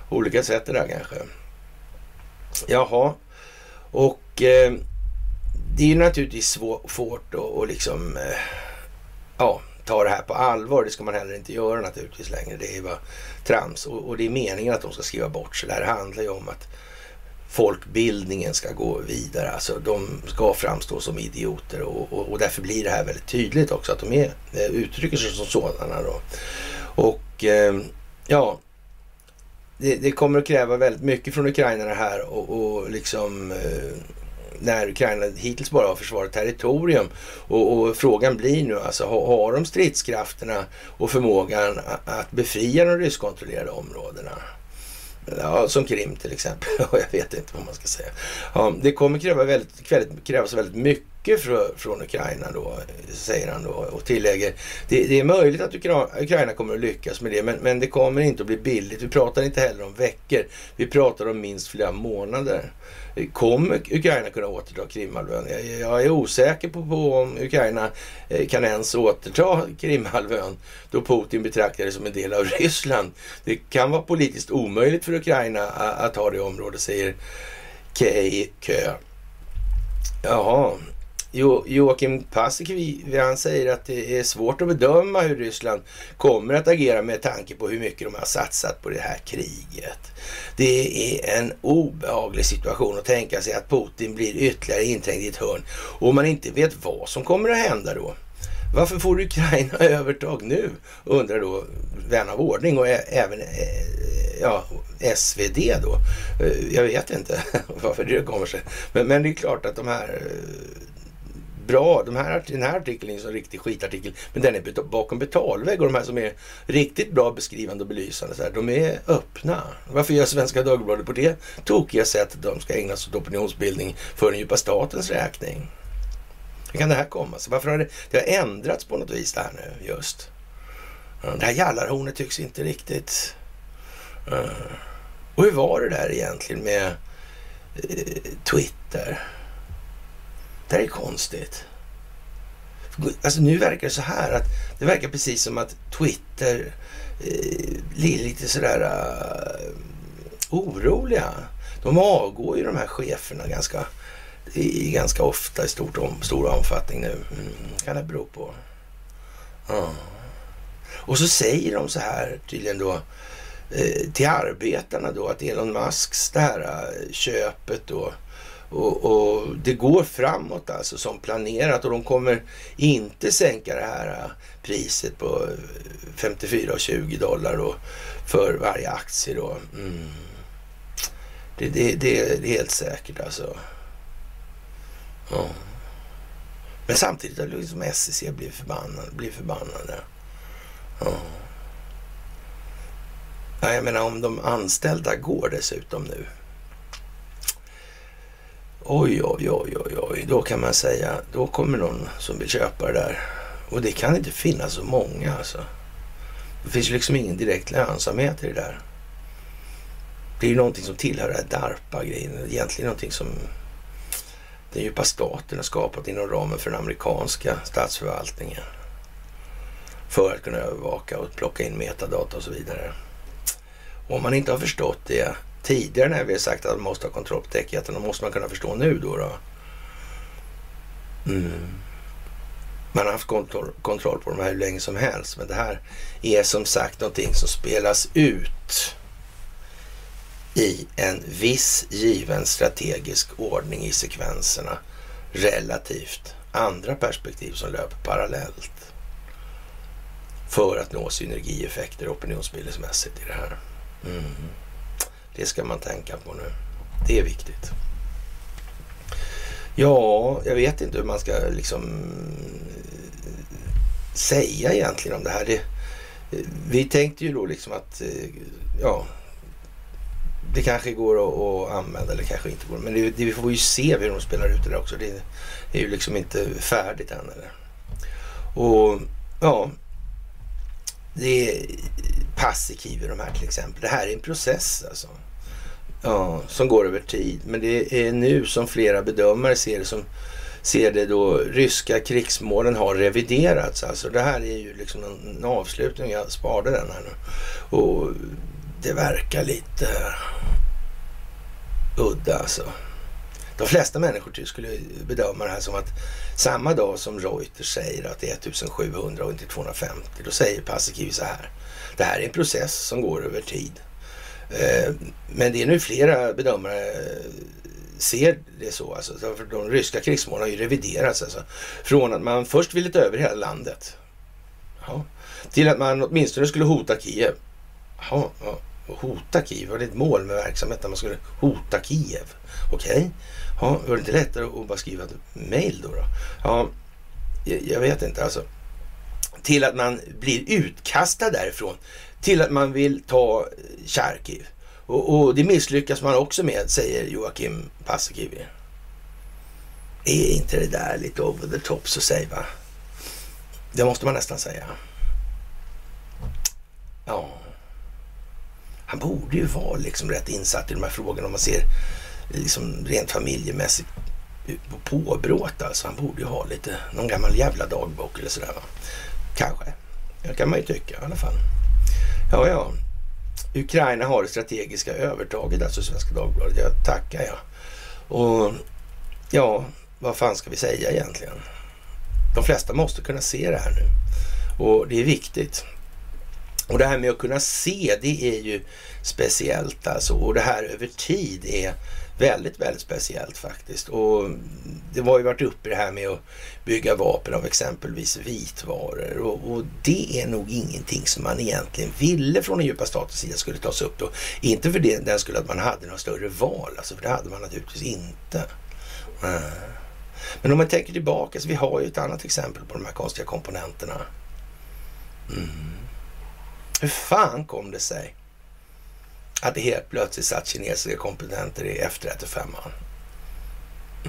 olika sätt det där kanske. Jaha, och eh, det är ju naturligtvis svårt att liksom, eh, ja, ta det här på allvar. Det ska man heller inte göra naturligtvis längre. Det är bara trams och, och det är meningen att de ska skriva bort sig. Det här handlar ju om att folkbildningen ska gå vidare. Alltså de ska framstå som idioter och, och, och därför blir det här väldigt tydligt också att de är, eh, uttrycker sig som sådana. Då. Och eh, ja, det, det, kommer att kräva väldigt mycket från ukrainarna det här och, och liksom eh, när Ukraina hittills bara har försvarat territorium. Och, och, frågan blir nu alltså, har, har de stridskrafterna och förmågan att, befria de ryskkontrollerade områdena? Ja, som Krim till exempel. jag vet inte vad man ska säga. Ja, det kommer kräva väldigt, krävas väldigt mycket för, från Ukraina då, säger han då och tillägger. Det, det, är möjligt att Ukraina kommer att lyckas med det, men, men det kommer inte att bli billigt. Vi pratar inte heller om veckor. Vi pratar om minst flera månader. Kommer Ukraina kunna återta Krimhalvön? Jag, jag är osäker på, på, om Ukraina eh, kan ens återta Krimhalvön då Putin betraktar det som en del av Ryssland. Det kan vara politiskt omöjligt för Ukraina att, att ha det området, säger Kei Kö. Jaha, jo, Joakim Paasikivi han säger att det är svårt att bedöma hur Ryssland kommer att agera med tanke på hur mycket de har satsat på det här kriget. Det är en obehaglig situation att tänka sig att Putin blir ytterligare inträngd i ett hörn och man inte vet vad som kommer att hända då. Varför får Ukraina övertag nu? Undrar då vän av ordning och även ja, SvD då. Eh, jag vet inte varför det kommer sig. Men, men det är klart att de här eh, bra. De här, den här artikeln är en riktig skitartikel, men den är bakom betalvägg och de här som är riktigt bra beskrivande och belysande, så här, de är öppna. Varför gör Svenska Dagbladet på det tokiga sättet de ska ägna sig åt opinionsbildning för den djupa statens räkning? Hur kan det här komma sig? Varför har det, det har ändrats på något vis det här nu just? Det här jallarhornet tycks inte riktigt... Eh, och hur var det där egentligen med eh, Twitter? Det här är konstigt. Alltså nu verkar det så här att det verkar precis som att Twitter eh, blir lite sådär uh, oroliga. De avgår ju de här cheferna ganska, i, ganska ofta i stort om, stor omfattning nu. Mm, kan det bero på. Uh. Och så säger de så här tydligen då eh, till arbetarna då att Elon Musks det här uh, köpet då och, och, det går framåt alltså som planerat och de kommer inte sänka det här äh, priset på äh, 54,20 dollar då för varje aktie då. Mm. Det, det, det, är helt säkert alltså. Ja. Men samtidigt har liksom SEC blivit förbannade. Blivit förbannade. Ja. ja. Jag menar om de anställda går dessutom nu. Oj, oj, oj, oj, oj, då kan man säga, då kommer någon som vill köpa det där. Och det kan inte finnas så många alltså. Det finns ju liksom ingen direkt lönsamhet i det där. Det är ju någonting som tillhör det här DARPA-grejen. Egentligen någonting som den djupa staten har skapat inom ramen för den amerikanska statsförvaltningen. För att kunna övervaka och plocka in metadata och så vidare. Om man inte har förstått det tidigare när vi har sagt att man måste ha kontroll på täckheten. Måste man kunna förstå nu då. då. Mm. Man har haft kontroll, kontroll på de här hur länge som helst. Men det här är som sagt någonting som spelas ut i en viss given strategisk ordning i sekvenserna relativt andra perspektiv som löper parallellt. för att nå synergieffekter opinionsbildningsmässigt i det här. Mm. Det ska man tänka på nu. Det är viktigt. Ja, jag vet inte hur man ska liksom eh, säga egentligen om det här. Det, eh, vi tänkte ju då liksom att eh, ja, det kanske går att, att, använda eller kanske inte går. Men det, det, vi får ju se hur de spelar ut det där också. Det är ju liksom inte färdigt än. Eller? Och ja, det är passiv de här till exempel. Det här är en process alltså. Ja, som går över tid. Men det är nu som flera bedömare ser det som ser det då ryska krigsmålen har reviderats. Alltså det här är ju liksom en, en avslutning. Jag sparade den här nu. Och det verkar lite udda alltså. De flesta människor skulle bedöma det här som att samma dag som Reuters säger att det är 1700 och inte 250, då säger Paasikivi så här. Det här är en process som går över tid. Eh, men det är nu flera bedömare eh, ser det så. Alltså, för de ryska krigsmålen har ju reviderats. Alltså, från att man först ville ta över hela landet ja, till att man åtminstone skulle hota Kiev. Ja, ja, hota Kiev, var det ett mål med verksamheten? Man skulle hota Kiev. Okej, okay. ja, var det inte lättare att bara skriva ett mejl då, då? Ja, jag vet inte alltså. Till att man blir utkastad därifrån. Till att man vill ta Charkiv. Och, och, det misslyckas man också med, säger Joakim Paasikivi. Är inte det där lite over the top så säg va? Det måste man nästan säga. Ja. Han borde ju vara liksom rätt insatt i de här frågorna om man ser liksom rent familjemässigt på påbråt alltså. Han borde ju ha lite, någon gammal jävla dagbok eller sådär va. Kanske. Det kan man ju tycka i alla fall. Ja, ja. Ukraina har det strategiska övertaget, alltså Svenska Dagbladet. Jag tackar jag. Och ja, vad fan ska vi säga egentligen? De flesta måste kunna se det här nu. Och det är viktigt. Och det här med att kunna se, det är ju speciellt alltså. Och det här över tid är väldigt, väldigt speciellt faktiskt. Och det var ju varit uppe det här med att bygga vapen av exempelvis vitvaror. Och, och, det är nog ingenting som man egentligen ville från den djupa statens sida skulle tas upp då. Inte för det, den skulle att man hade något större val, alltså för det hade man naturligtvis inte. Eh. Men om man tänker tillbaka, så vi har ju ett annat exempel på de här konstiga komponenterna. Mm. Hur fan kom det sig att det helt plötsligt satt kinesiska komponenter i F35?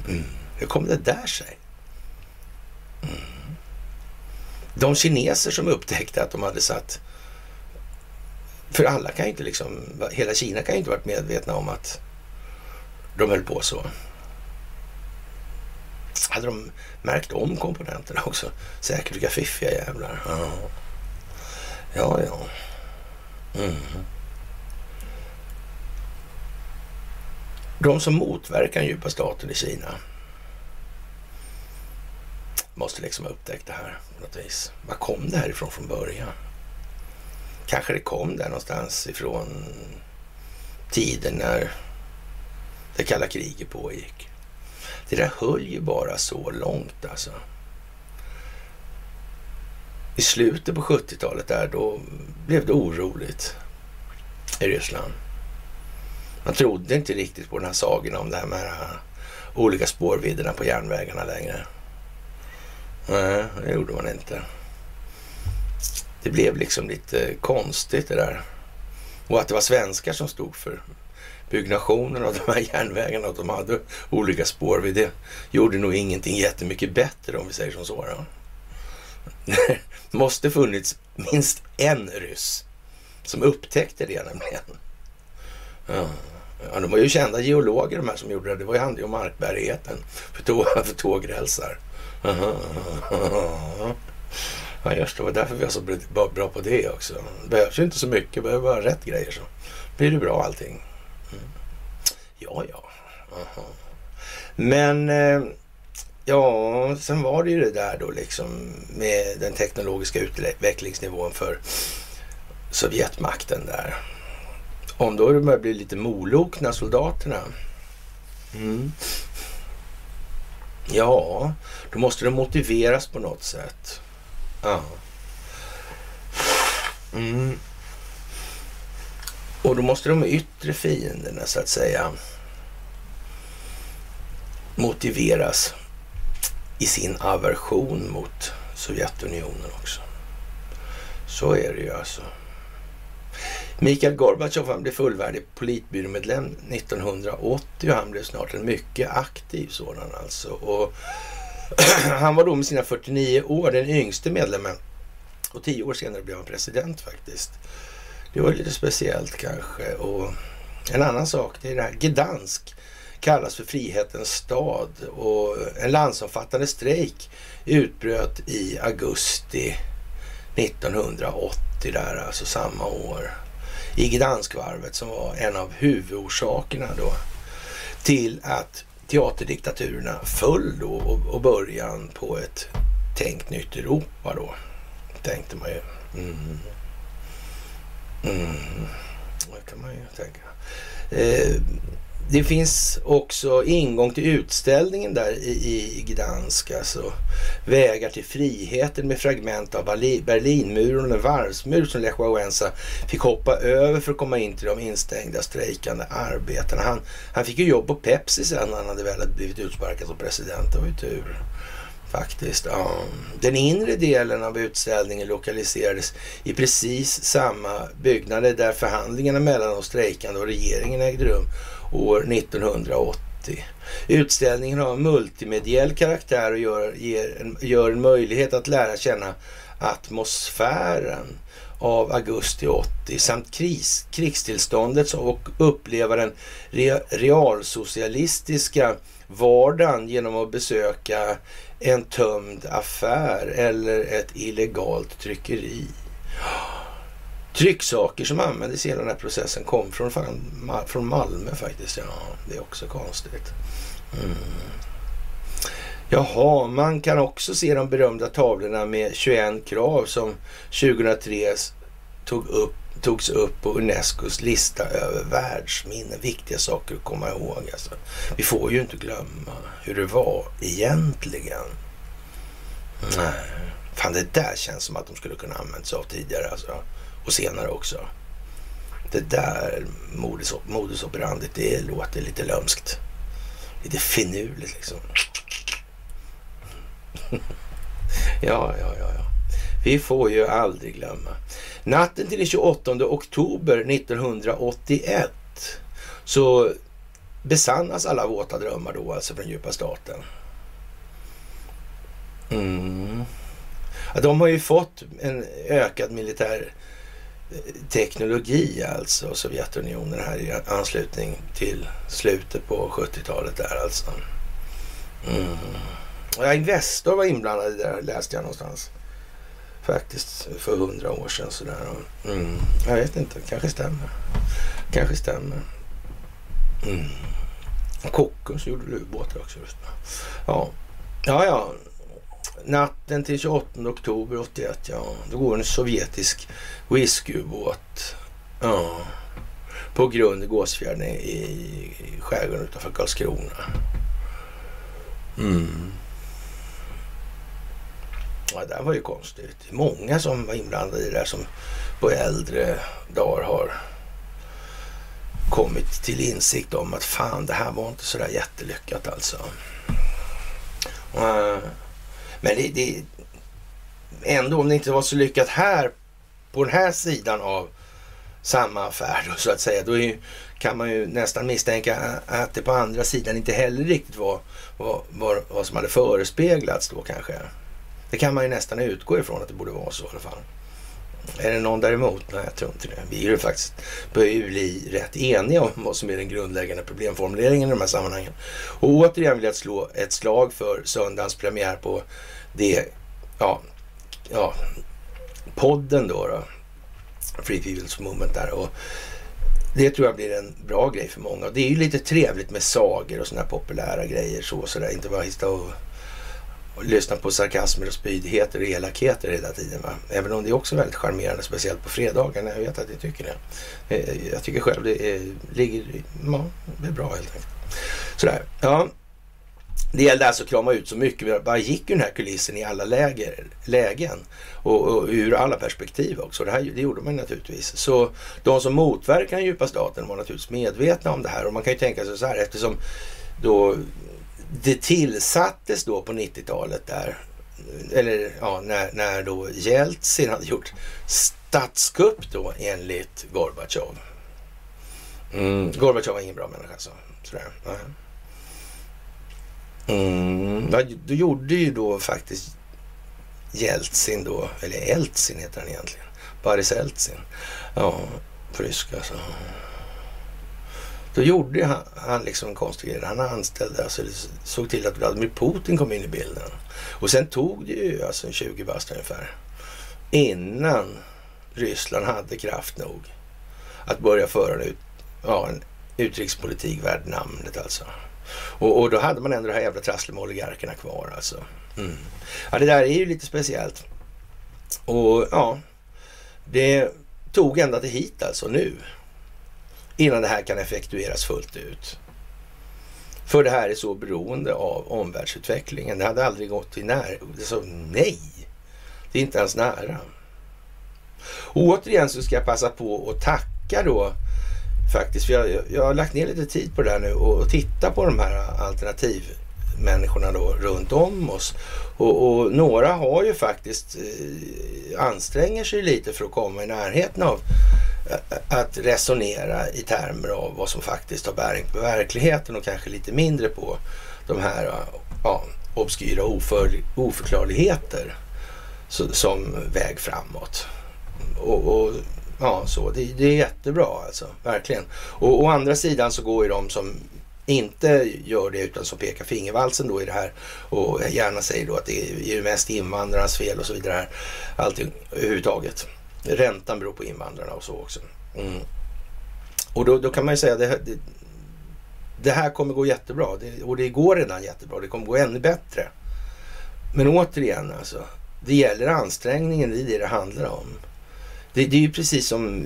Mm. Hur kom det där sig? Mm. De kineser som upptäckte att de hade satt... För alla kan ju inte liksom... Hela Kina kan ju inte varit medvetna om att de höll på så. Hade de märkt om komponenterna också? Säkert vilka fiffiga jävlar. Ja, ja. ja. Mm. De som motverkar den djupa staten i Kina måste liksom ha upptäckt det här på något vis. Var kom det här ifrån från början? Kanske det kom där någonstans ifrån tiden när det kalla kriget pågick. Det där höll ju bara så långt alltså. I slutet på 70-talet där, då blev det oroligt i Ryssland. Man trodde inte riktigt på den här sagan om det här med olika spårvidderna på järnvägarna längre. Nej, det gjorde man inte. Det blev liksom lite konstigt det där. Och att det var svenskar som stod för byggnationen av de här järnvägarna och att de hade olika spår. Det gjorde nog ingenting jättemycket bättre om vi säger som så. Då. Det måste funnits minst en ryss som upptäckte det nämligen. Ja. Ja, de var ju kända geologer de här som gjorde det. Det var ju han och markbärigheten för, tåg, för tågrälsar. Ja, just det. var därför vi var så bra på det också. Det behövs ju inte så mycket. Det behöver bara rätt grejer så blir det bra allting. Mm. Ja, ja. Aha. Men eh, ja, sen var det ju det där då liksom med den teknologiska utvecklingsnivån för Sovjetmakten där. Om då det börjar bli lite molokna soldaterna. Mm. Ja, då måste de motiveras på något sätt. Ja. Mm. Och då måste de yttre fienderna så att säga motiveras i sin aversion mot Sovjetunionen också. Så är det ju alltså. Mikael Gorbatjov han blev fullvärdig politbyråmedlem 1980 och han blev snart en mycket aktiv sådan alltså. Och han var då med sina 49 år den yngste medlemmen och tio år senare blev han president faktiskt. Det var lite speciellt kanske. Och en annan sak, det är det här Gdansk kallas för frihetens stad och en landsomfattande strejk utbröt i augusti 1980 där, alltså samma år. I Gdanskvarvet som var en av huvudorsakerna då till att teaterdiktaturerna föll då och, och början på ett tänkt nytt Europa då. Tänkte man ju. Mm. Mm. Det kan man ju tänka. Eh, det finns också ingång till utställningen där i, i Gdansk, alltså vägar till friheten med fragment av Berlinmuren och en varvsmur som Lech Wałęsa fick hoppa över för att komma in till de instängda strejkande arbetarna. Han, han fick ju jobb på Pepsi sen när han hade väl blivit utsparkad som president. Det var ju tur. Faktiskt. Ja. Den inre delen av utställningen lokaliserades i precis samma byggnader där förhandlingarna mellan de strejkande och regeringen ägde rum år 1980. Utställningen har multimediell karaktär och gör, ger en, gör en möjlighet att lära känna atmosfären av augusti 80 samt kris, krigstillståndet och uppleva den re, realsocialistiska vardagen genom att besöka en tömd affär eller ett illegalt tryckeri. Trycksaker som användes i hela den här processen kom från, från Malmö faktiskt. Ja, det är också konstigt. Mm. Jaha, man kan också se de berömda tavlorna med 21 krav som 2003 tog upp, togs upp på Unescos lista över världsminnen. Viktiga saker att komma ihåg. Alltså. Vi får ju inte glömma hur det var egentligen. Nej. Fan, det där känns som att de skulle kunna använt sig av tidigare. Alltså och senare också. Det där modus, modus operandi, det låter lite lömskt. Lite finurligt liksom. ja, ja, ja, ja. Vi får ju aldrig glömma. Natten till den 28 oktober 1981 så besannas alla våta drömmar då, alltså från djupa staten. Mm. de har ju fått en ökad militär teknologi alltså, Sovjetunionen här i anslutning till slutet på 70-talet där alltså. Mm. Ja, Investor var inblandad i det där läste jag någonstans. Faktiskt för hundra år sedan sådär. Mm. Jag vet inte, kanske stämmer. Kanske stämmer. Mm. Kockums gjorde ubåtar också just Ja, ja, ja. Natten till 28 oktober 81, ja. Då går en sovjetisk whiskyubåt ja, på grund i Gåsfjärden i skärgården utanför Karlskrona. Mm. Ja, det var ju konstigt. Många som var inblandade i det där som på äldre dagar har kommit till insikt om att fan, det här var inte så där jättelyckat alltså. Men det, det, ändå, om det inte var så lyckat här på den här sidan av samma affär då, så att säga, då ju, kan man ju nästan misstänka att det på andra sidan inte heller riktigt var, var, var vad som hade förespeglats då kanske. Det kan man ju nästan utgå ifrån att det borde vara så i alla fall. Är det någon däremot? Nej, jag tror inte det. Vi är ju faktiskt bli rätt eniga om vad som är den grundläggande problemformuleringen i de här sammanhangen. Och återigen vill jag slå ett slag för söndagens premiär på det, ja, ja podden då, då Free People's Movement där. Och det tror jag blir en bra grej för många. Det är ju lite trevligt med sagor och sådana här populära grejer. Så, så där. Inte bara hitta och, och lyssna på sarkasmer och spydigheter och elakheter hela tiden. Va? Även om det är också väldigt charmerande, speciellt på fredagarna. Jag vet att ni tycker det. Eh, jag tycker själv det är, ligger, ja, det är bra helt enkelt. Sådär, ja det gällde alltså att krama ut så mycket. Bara gick ju den här kulissen i alla läger, lägen och, och ur alla perspektiv också. Det, här, det gjorde man naturligtvis. Så de som motverkar den djupa staten var naturligtvis medvetna om det här och man kan ju tänka sig så här eftersom då det tillsattes då på 90-talet där eller ja, när, när då Jeltsin hade gjort statskupp då enligt Gorbatjov. Mm, Gorbatjov var ingen bra människa alltså. Sådär. Mm, då gjorde ju då faktiskt Jeltsin då, eller Eltsin heter han egentligen. Boris Eltsin. Ja, på ryska alltså. Då gjorde han, han liksom en konstig grej. Han anställde, alltså såg till att Vladimir Putin kom in i bilden. Och sen tog det ju alltså 20 bast ungefär innan Ryssland hade kraft nog att börja föra en, ut, ja, en utrikespolitik värd namnet alltså. Och, och, då hade man ändå det här jävla trasslet med oligarkerna kvar alltså. Mm. Ja, det där är ju lite speciellt. Och ja, det tog ända till hit alltså nu. Innan det här kan effektueras fullt ut. För det här är så beroende av omvärldsutvecklingen. Det hade aldrig gått i när... Alltså, nej, det är inte ens nära. Och återigen så ska jag passa på att tacka då faktiskt. För jag, jag har lagt ner lite tid på det här nu och titta på de här alternativmänniskorna då runt om oss. Och, och några har ju faktiskt eh, anstränger sig lite för att komma i närheten av att resonera i termer av vad som faktiskt har bäring på verkligheten och kanske lite mindre på de här ja, obskyra oför, oförklarligheter som väg framåt. Och, och ja, så det, det, är jättebra alltså, verkligen. Och å andra sidan så går ju de som inte gör det utan som pekar fingervalsen då i det här och gärna säger då att det är ju mest invandrarnas fel och så vidare. Allting överhuvudtaget. Räntan beror på invandrarna och så också. Mm. Och då, då, kan man ju säga att det, det, det, här kommer gå jättebra det, och det går redan jättebra. Det kommer gå ännu bättre. Men återigen alltså, det gäller ansträngningen, det är det det handlar om. Det, det, är ju precis som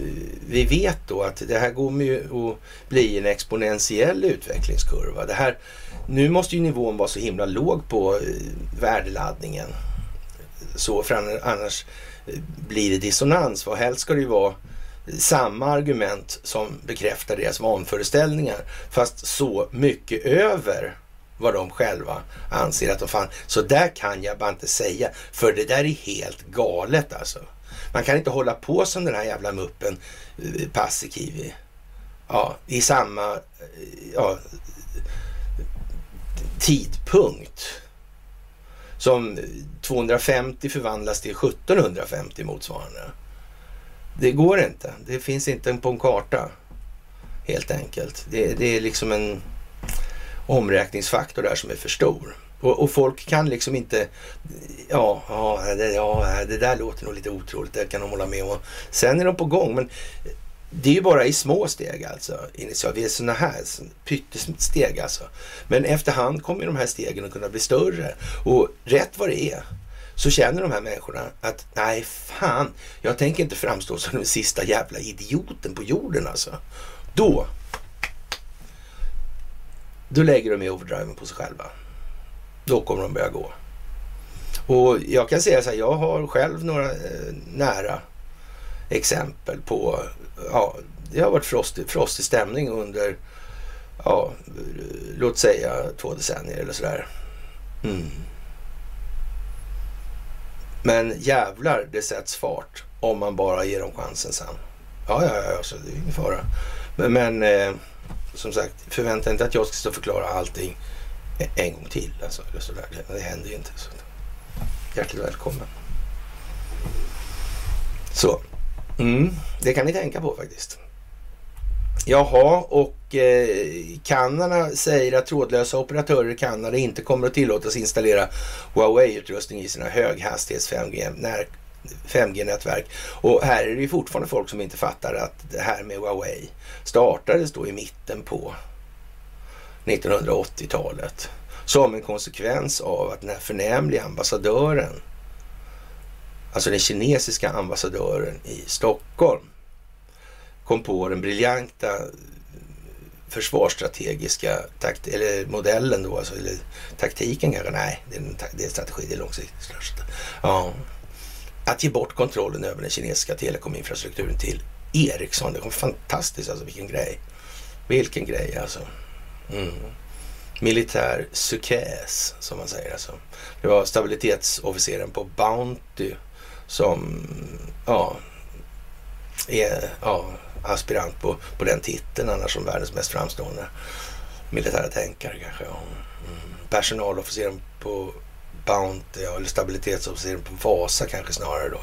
vi vet då att det här kommer ju att bli en exponentiell utvecklingskurva. Det här, nu måste ju nivån vara så himla låg på eh, värdeladdningen. Så för annars eh, blir det dissonans. Vad helst ska det ju vara samma argument som bekräftar deras vanföreställningar. Fast så mycket över vad de själva anser att de fan, så där kan jag bara inte säga. För det där är helt galet alltså. Man kan inte hålla på som den här jävla muppen eh, Paasikivi. Ja, i samma eh, ja, tidpunkt som 250 förvandlas till 1750 motsvarande. Det går inte. Det finns inte på en karta helt enkelt. Det, det är liksom en omräkningsfaktor där som är för stor. Och, och, folk kan liksom inte, ja, ja, det, ja, det där låter nog lite otroligt, det kan de hålla med om. Sen är de på gång, men det är ju bara i små steg alltså initialt. Vi är sådana här pyttesteg alltså. Men efterhand kommer de här stegen att kunna bli större. Och rätt vad det är så känner de här människorna att nej fan, jag tänker inte framstå som den sista jävla idioten på jorden alltså. Då, då lägger de i overdriven på sig själva. Då kommer de börja gå. Och jag kan säga så här, jag har själv några eh, nära exempel på, ja, det har varit frostig, frostig stämning under, ja, låt säga två decennier eller sådär. Mm. Men jävlar, det sätts fart om man bara ger dem chansen sen. Ja, ja, ja, så det är ingen fara. Men, men eh, som sagt, förvänta inte att jag ska stå och förklara allting en gång till. Alltså, eller så där. Det händer ju inte. Så. Hjärtligt välkommen. Så. Mm, det kan ni tänka på faktiskt. Jaha, och eh, Kanada säger att trådlösa operatörer i Kanada inte kommer att tillåtas installera Huawei-utrustning i sina höghastighets 5G-nätverk. och här är det ju fortfarande folk som inte fattar att det här med Huawei startades då i mitten på 1980-talet som en konsekvens av att den här förnämliga ambassadören, alltså den kinesiska ambassadören i Stockholm, kom på den briljanta försvarsstrategiska takt, eller modellen då, alltså, eller taktiken kanske. Nej, det är, en, det är strategi, det är långsiktigt. Ja. Att ge bort kontrollen över den kinesiska telekominfrastrukturen till Ericsson. Det var fantastiskt alltså, vilken grej. Vilken grej alltså. Mm. Militär sukäs, som man säger alltså. Det var stabilitetsofficeren på Bounty som, ja, är, ja, aspirant på, på den titeln annars som världens mest framstående militära tänkare kanske. Ja. Mm. Personalofficeren på Bounty, ja, eller stabilitetsofficeren på Vasa kanske snarare då.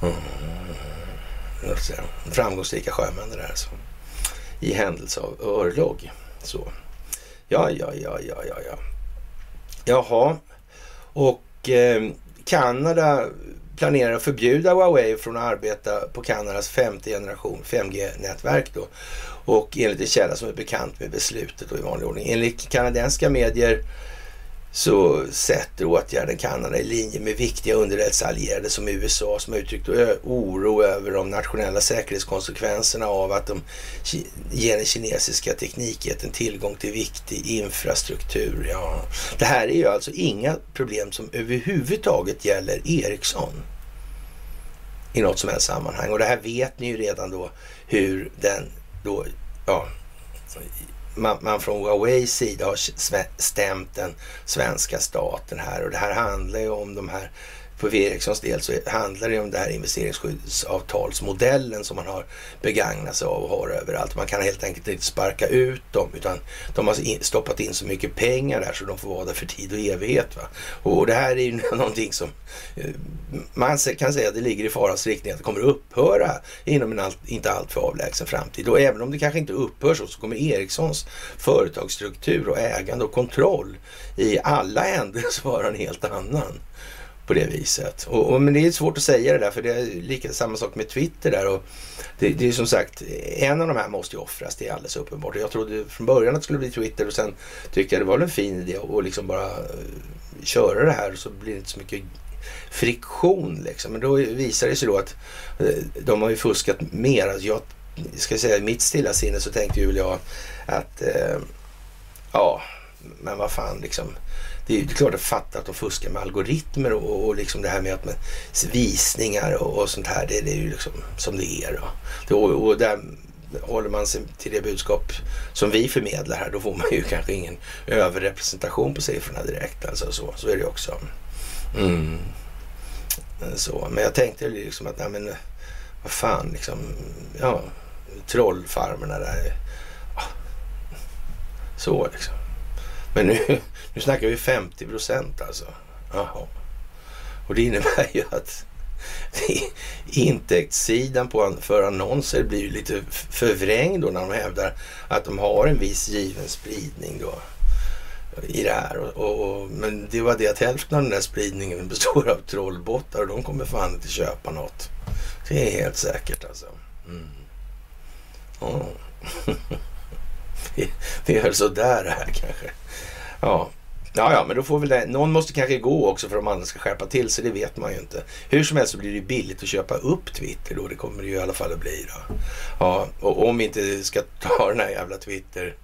Ja. Mm. Framgångsrika sjömän det där. Så. I händelse av örlog. Så. Ja, ja, ja, ja, ja, ja. Jaha. Och eh, Kanada planerar att förbjuda Huawei från att arbeta på Kanadas femte generation 5G-nätverk då. Och enligt en källa som är bekant med beslutet då i vanlig ordning. Enligt kanadensiska medier så sätter åtgärden Kanada i linje med viktiga underrättelseallierade som USA som har uttryckt oro över de nationella säkerhetskonsekvenserna av att de ger den kinesiska teknikjätten tillgång till viktig infrastruktur. Ja. Det här är ju alltså inga problem som överhuvudtaget gäller Ericsson i något som helst sammanhang. Och det här vet ni ju redan då hur den då, ja, man, man från Huaweis sida har stämt den svenska staten här. Och det här handlar ju om de här för Ericssons del så handlar det om den här investeringsskyddsavtalsmodellen som man har begagnat sig av och har överallt. Man kan helt enkelt inte sparka ut dem utan de har stoppat in så mycket pengar där så de får vara där för tid och evighet. Va? Och det här är ju någonting som eh, man kan säga att det ligger i farans riktning att det kommer upphöra inom en allt, inte alltför avlägsen framtid. Och även om det kanske inte upphör så, så kommer Ericssons företagsstruktur och ägande och kontroll i alla händelser vara en helt annan på det viset. Och, och, men det är svårt att säga det där för det är lika samma sak med Twitter där. Och det, det är som sagt, en av de här måste ju offras, det är alldeles uppenbart. Jag trodde från början att det skulle bli Twitter och sen tyckte jag det var en fin idé att liksom bara eh, köra det här så blir det inte så mycket friktion liksom. Men då visar det sig då att eh, de har ju fuskat mer. Alltså jag ska säga i mitt stilla sinne så tänkte ju jag att eh, ja, men vad fan liksom det är, klart att fatta att de fuskar med algoritmer och, och liksom det här med att med visningar och, och sånt här. Det, det, är ju liksom som det är. Då. Och, och där håller man sig till det budskap som vi förmedlar här, då får man ju kanske ingen överrepresentation på siffrorna direkt. Alltså, så, så är det också. Mm. Så, men jag tänkte liksom att, nej men vad fan liksom, ja, trollfarmerna där. Så liksom. Men nu, nu snackar vi 50 procent alltså. Jaha. Och det innebär ju att intäktssidan på, för annonser blir ju lite förvrängd då när de hävdar att de har en viss given spridning då i det här. Och, och, men det var det att hälften av den där spridningen består av trollbottar och de kommer fan inte köpa något. Det är helt säkert alltså. Mm. Oh. det är väl sådär det här kanske. Ja. Ja, ja, men då får väl det, någon måste kanske gå också för att de andra ska skärpa till sig. Det vet man ju inte. Hur som helst så blir det billigt att köpa upp Twitter då. Det kommer det ju i alla fall att bli då. Ja, och om vi inte ska ta den här jävla Twitter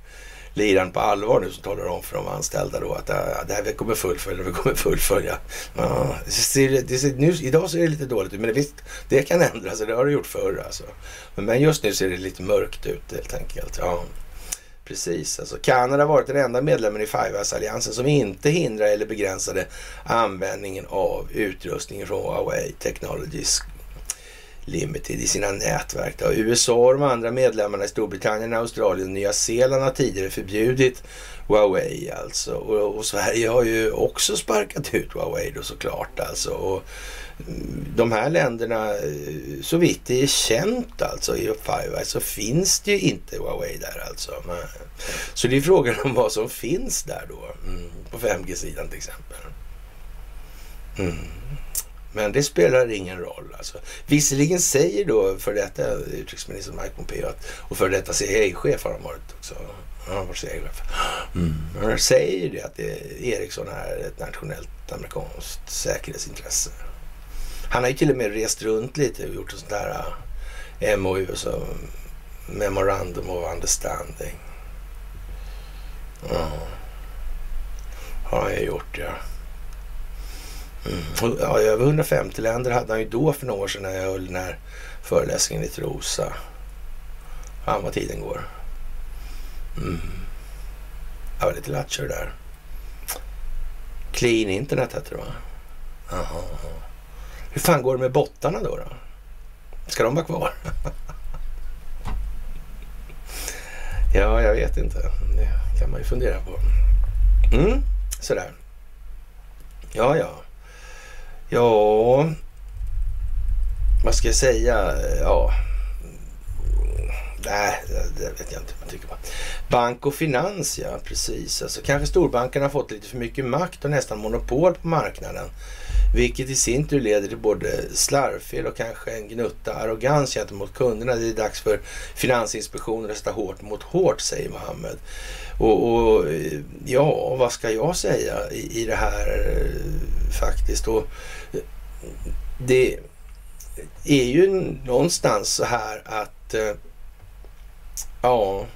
liran på allvar nu som talar om för de anställda då att ja, det här vi kommer fullfölja, vi kommer fullfölja. Ja, det ser, det ser, nu, idag ser det lite dåligt ut, men det, visst, det kan ändras, det har det gjort förr alltså. Men, men just nu ser det lite mörkt ut helt enkelt. Ja. Precis, alltså Kanada har varit den enda medlemmen i Five-alliansen som inte hindrar eller begränsade användningen av utrustningen från Huawei Technologies Limited i sina nätverk. Då. USA och de andra medlemmarna i Storbritannien, Australien och Nya Zeeland har tidigare förbjudit Huawei alltså. Och, och Sverige har ju också sparkat ut Huawei då såklart alltså. Och mm, de här länderna, eh, så vitt det är känt alltså i Five så finns det ju inte Huawei där alltså. Så det är frågan om vad som finns där då. Mm, på 5G-sidan till exempel. Mm. Men det spelar ingen roll alltså. Visserligen säger då för detta utrikesminister Mike Pompeo att, och för detta CIA-chef har han varit också. Han har varit CIA-chef. Mm. Han säger det att Ericsson är ett nationellt amerikanskt säkerhetsintresse. Han har ju till och med rest runt lite och gjort en sån där äh, uh, MOU, så Memorandum of Understanding. Ja. Har han ju gjort ja. Mm. ja. Över 150 länder hade han ju då för några år sedan när jag höll den här föreläsningen i Trosa. Fan vad tiden går. Mm. Jag var lite lattjo där. Clean internet heter det va? Aha. Hur fan går det med bottarna då? då? Ska de vara kvar? ja, jag vet inte. Det kan man ju fundera på. Mm, sådär. Ja, ja. Ja, vad ska jag säga? Ja, Nej, det vet jag inte vad man tycker. På. Bank och finans, ja precis. Alltså, kanske storbankerna har fått lite för mycket makt och nästan monopol på marknaden. Vilket i sin tur leder till både slarvfel och kanske en gnutta arrogans gentemot kunderna. Det är dags för Finansinspektionen att sätta hårt mot hårt, säger Mohammed. Och, och, ja, vad ska jag säga i, i det här eh, faktiskt? Och, eh, det är ju någonstans så här att eh, Ja,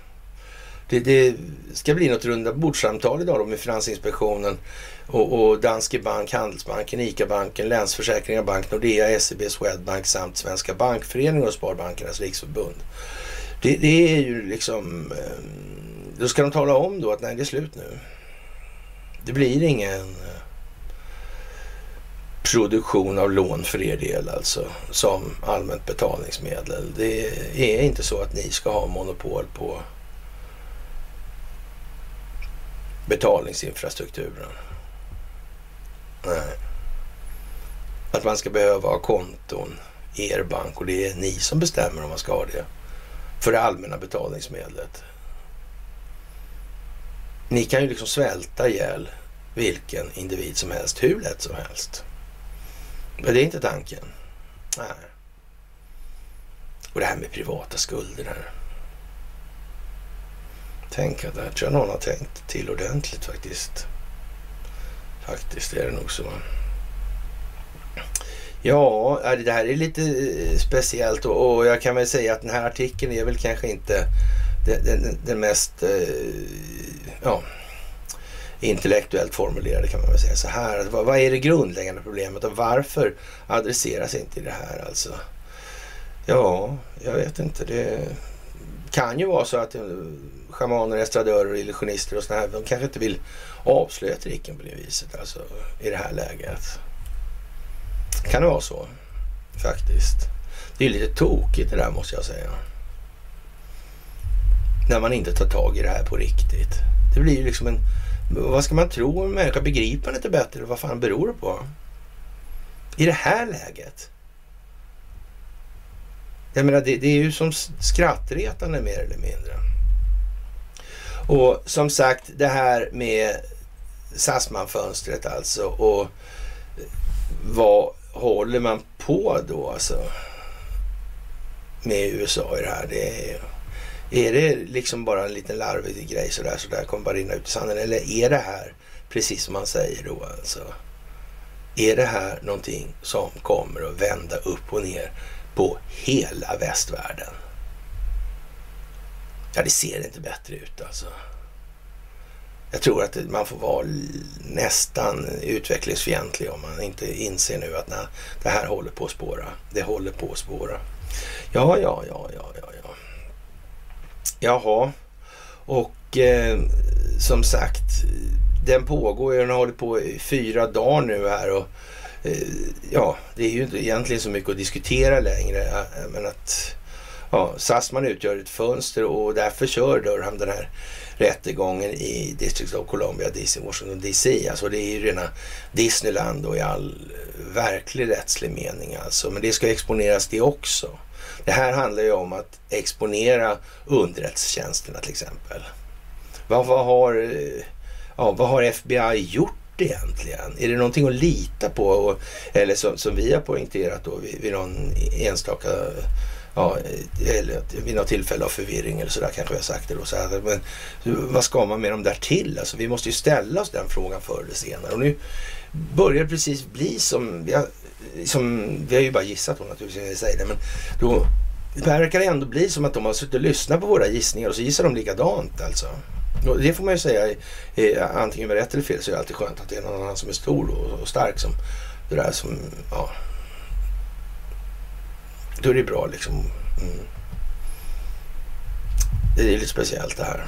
det, det, ska bli något runda bordsamtal idag då med Finansinspektionen och, och Danske Bank, Handelsbanken, ICA-banken, Länsförsäkringar Bank, Nordea, SEB, Swedbank samt Svenska Bankföreningen och Sparbankernas Riksförbund. Det, det, är ju liksom... Eh, då ska de tala om då att nej, det är slut nu. Det blir ingen eh, produktion av lån för er del alltså som allmänt betalningsmedel. Det är inte så att ni ska ha monopol på betalningsinfrastrukturen. Nej. Att man ska behöva ha konton i er bank och det är ni som bestämmer om man ska ha det för det allmänna betalningsmedlet. Ni kan ju liksom svälta ihjäl vilken individ som helst hur lätt som helst. Men det är inte tanken. Nej. Och det här med privata skulder här. Tänk att det tror jag någon har tänkt till ordentligt faktiskt. Faktiskt är det nog så. Ja, det här är lite eh, speciellt och jag kan väl säga att den här artikeln är väl kanske inte den, den, den mest eh, ja, intellektuellt formulerade kan man väl säga så här. Vad, vad är det grundläggande problemet och varför adresseras inte det här alltså? Ja, jag vet inte. Det kan ju vara så att eh, schamaner, estradörer, illusionister och sådana här, de kanske inte vill avslöja tricken på det viset alltså i det här läget. Kan det vara så? Faktiskt. Det är lite tokigt det där måste jag säga. När man inte tar tag i det här på riktigt. Det blir ju liksom en vad ska man tro om en människa? Begriper man inte bättre? Vad fan beror det på? I det här läget? Jag menar, det, det är ju som skrattretande mer eller mindre. Och som sagt, det här med Sassman-fönstret alltså. Och vad håller man på då alltså? Med USA i det här. Det är är det liksom bara en liten larvig grej sådär, sådär, kommer bara rinna ut i sanden? Eller är det här, precis som man säger då alltså, är det här någonting som kommer att vända upp och ner på hela västvärlden? Ja, det ser inte bättre ut alltså. Jag tror att man får vara nästan utvecklingsfientlig om man inte inser nu att nej, det här håller på att spåra. Det håller på att spåra. Ja, ja, ja, ja, ja. Jaha, och eh, som sagt, den pågår ju, den har hållit på i fyra dagar nu här och eh, ja, det är ju inte egentligen så mycket att diskutera längre. Men att ja, Sassman utgör ett fönster och därför kör Durham den här rättegången i District of Columbia, DC, Washington DC. Alltså det är ju rena Disneyland och i all verklig rättslig mening alltså. Men det ska exponeras det också. Det här handlar ju om att exponera underrättelsetjänsterna till exempel. Vad, vad, har, ja, vad har FBI gjort egentligen? Är det någonting att lita på? Och, eller som, som vi har poängterat då vid, vid någon enstaka ja, eller vid något tillfälle av förvirring eller sådär kanske vi har sagt det då. Så här, men vad ska man med dem där till? Alltså, vi måste ju ställa oss den frågan förr eller senare. Och nu börjar det precis bli som jag som, vi har ju bara gissat då naturligtvis, jag säger det, men då verkar det ändå bli som att de har suttit och lyssnat på våra gissningar och så gissar de likadant alltså. Och det får man ju säga, antingen med rätt eller fel så är det alltid skönt att det är någon annan som är stor och, stark som det där som, ja. Då är det bra liksom. Mm. Det är lite speciellt det här,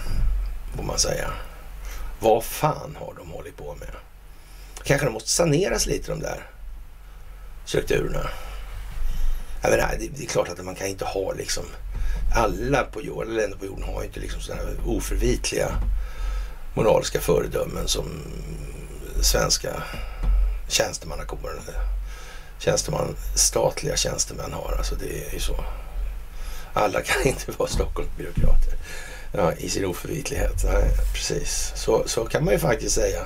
får man säga. Vad fan har de hållit på med? Kanske de måste saneras lite de där strukturerna. Jag menar, det, det är klart att man kan inte ha liksom alla på jorden, länder på jorden har inte liksom sådana här oförvitliga moraliska föredömen som svenska tjänstemannakåren, tjänsteman, statliga tjänstemän har. Alltså det är ju så. Alla kan inte vara Stockholmsbyråkrater ja, i sin oförvitlighet. Nej, precis, så, så kan man ju faktiskt säga.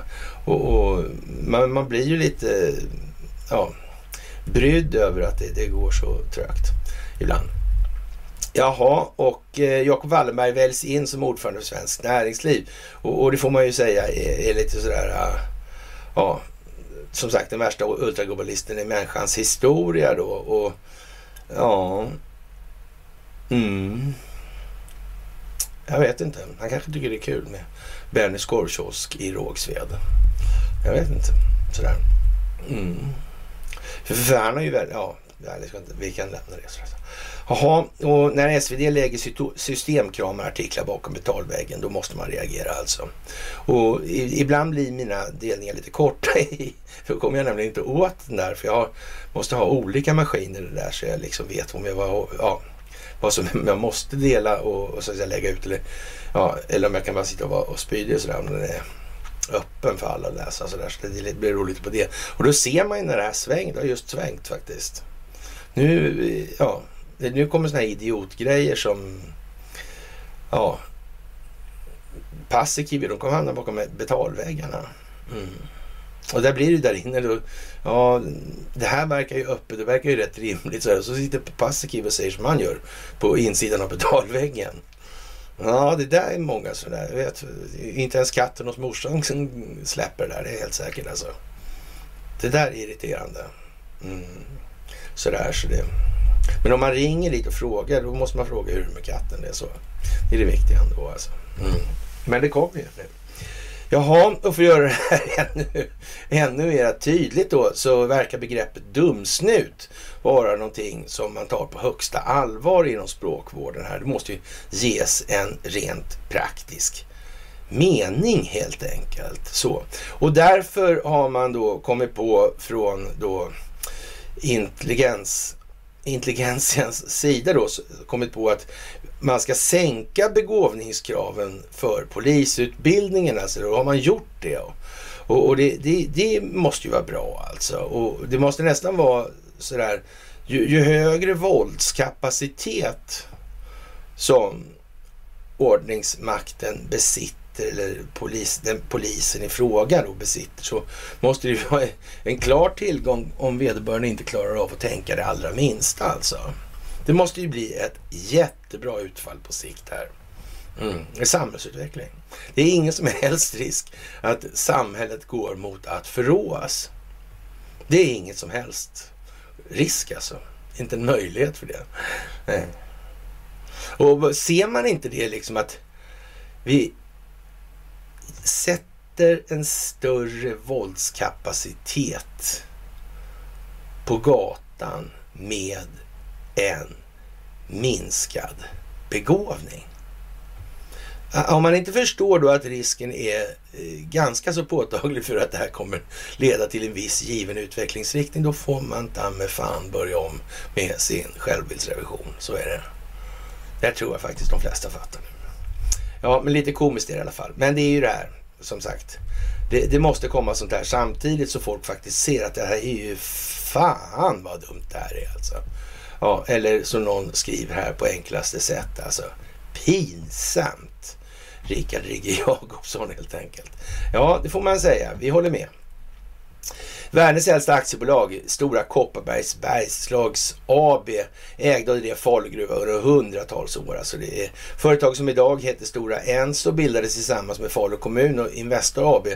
Och, och man, man, blir ju lite ja, brydd över att det, det går så trögt ibland. Jaha, och eh, Jacob Wallenberg väljs in som ordförande för Svenskt Näringsliv. Och, och det får man ju säga är, är lite sådär, ah, ja, som sagt den värsta ultraglobalisten i människans historia då. Och ja, mm. Jag vet inte. Han kanske tycker det är kul med Benny Skorkiosk i Rågsved. Jag vet inte. Sådär. Mm. För, för är har ju väldigt, ja, vi kan lämna det. Jaha, och när SvD lägger systemkramarartiklar bakom betalväggen då måste man reagera alltså. Och ibland blir mina delningar lite korta för då kommer jag nämligen inte åt den där för jag måste ha olika maskiner där så jag liksom vet om jag var, ja, vad som jag måste dela och, och så att säga lägga ut eller, ja, eller om jag kan bara sitta och vara och spydig och sådär om den är öppen för alla att läsa så där. Så det blir roligt på det. Och då ser man ju när det här svängt, det har just svängt faktiskt. Nu, ja, nu kommer sådana här idiotgrejer som ja, Paasikivi, de kommer hamna bakom betalväggarna. Mm. Och där blir det där inne då, ja, det här verkar ju öppet, det verkar ju rätt rimligt. Så, här. så sitter Paasikivi och säger som han gör på insidan av betalväggen. Ja, det där är många sådär. Jag vet, inte ens katten hos morsan släpper det där, det är helt säkert alltså. Det där är irriterande. Mm. Sådär, så det... Men om man ringer dit och frågar, då måste man fråga hur det är med katten. Det är så. Det är det viktiga ändå alltså. Mm. Men det kommer ju nu. Jaha, och för att göra det här ännu, ännu mer tydligt då så verkar begreppet dumsnut vara någonting som man tar på högsta allvar inom språkvården här. Det måste ju ges en rent praktisk mening helt enkelt. Så. Och därför har man då kommit på från då intelligens intelligensens sida då kommit på att man ska sänka begåvningskraven för polisutbildningen. Alltså då har man gjort det. Och, och det, det, det, måste ju vara bra alltså. Och det måste nästan vara sådär, ju, ju högre våldskapacitet som ordningsmakten besitter eller polis, den polisen i fråga då besitter så måste det ju vara en klar tillgång om vederbörande inte klarar av att tänka det allra minsta alltså. Det måste ju bli ett jättebra utfall på sikt här. Mm. Samhällsutveckling. Det är ingen som helst risk att samhället går mot att förråas. Det är inget som helst risk alltså. Inte en möjlighet för det. Nej. Och ser man inte det liksom att vi sätter en större våldskapacitet på gatan med en minskad begåvning. Om man inte förstår då att risken är eh, ganska så påtaglig för att det här kommer leda till en viss given utvecklingsriktning, då får man ta med fan börja om med sin självbildsrevision. Så är det. Det tror jag faktiskt de flesta fattar nu. Ja, men lite komiskt är det i alla fall. Men det är ju det här, som sagt. Det, det, måste komma sånt här samtidigt så folk faktiskt ser att det här är ju fan vad dumt det här är alltså. Ja, eller som någon skriver här på enklaste sätt alltså. Pinsamt. Rikard Rigge Jakobsson helt enkelt. Ja, det får man säga. Vi håller med. Världens äldsta aktiebolag, Stora Kopparbergs Bergslags AB, ägde av det Falugruva under hundratals år. Alltså det är företag som idag heter Stora Enso bildades tillsammans med Falu kommun och Investor AB.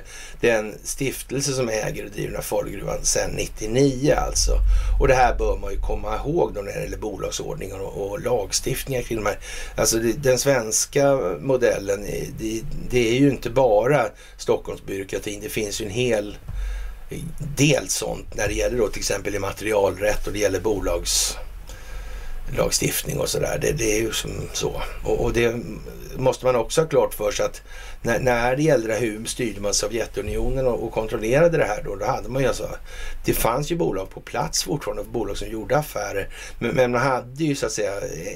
den stiftelse som äger och driver den här Falugruvan sedan 99 alltså. Och det här bör man ju komma ihåg då när det gäller bolagsordningen och, och lagstiftningar kring de här. Alltså det, den svenska modellen, det, det är ju inte bara Stockholmsbyråkratin. Det finns ju en hel del sånt när det gäller då till exempel immaterialrätt och det gäller bolagslagstiftning och sådär. Det, det är ju som så. Och, och, det måste man också ha klart för sig att när, när det gällde det här, hur styrde man Sovjetunionen och, och, kontrollerade det här då? Då hade man ju alltså, det fanns ju bolag på plats fortfarande, bolag som gjorde affärer. Men, men man hade ju så att säga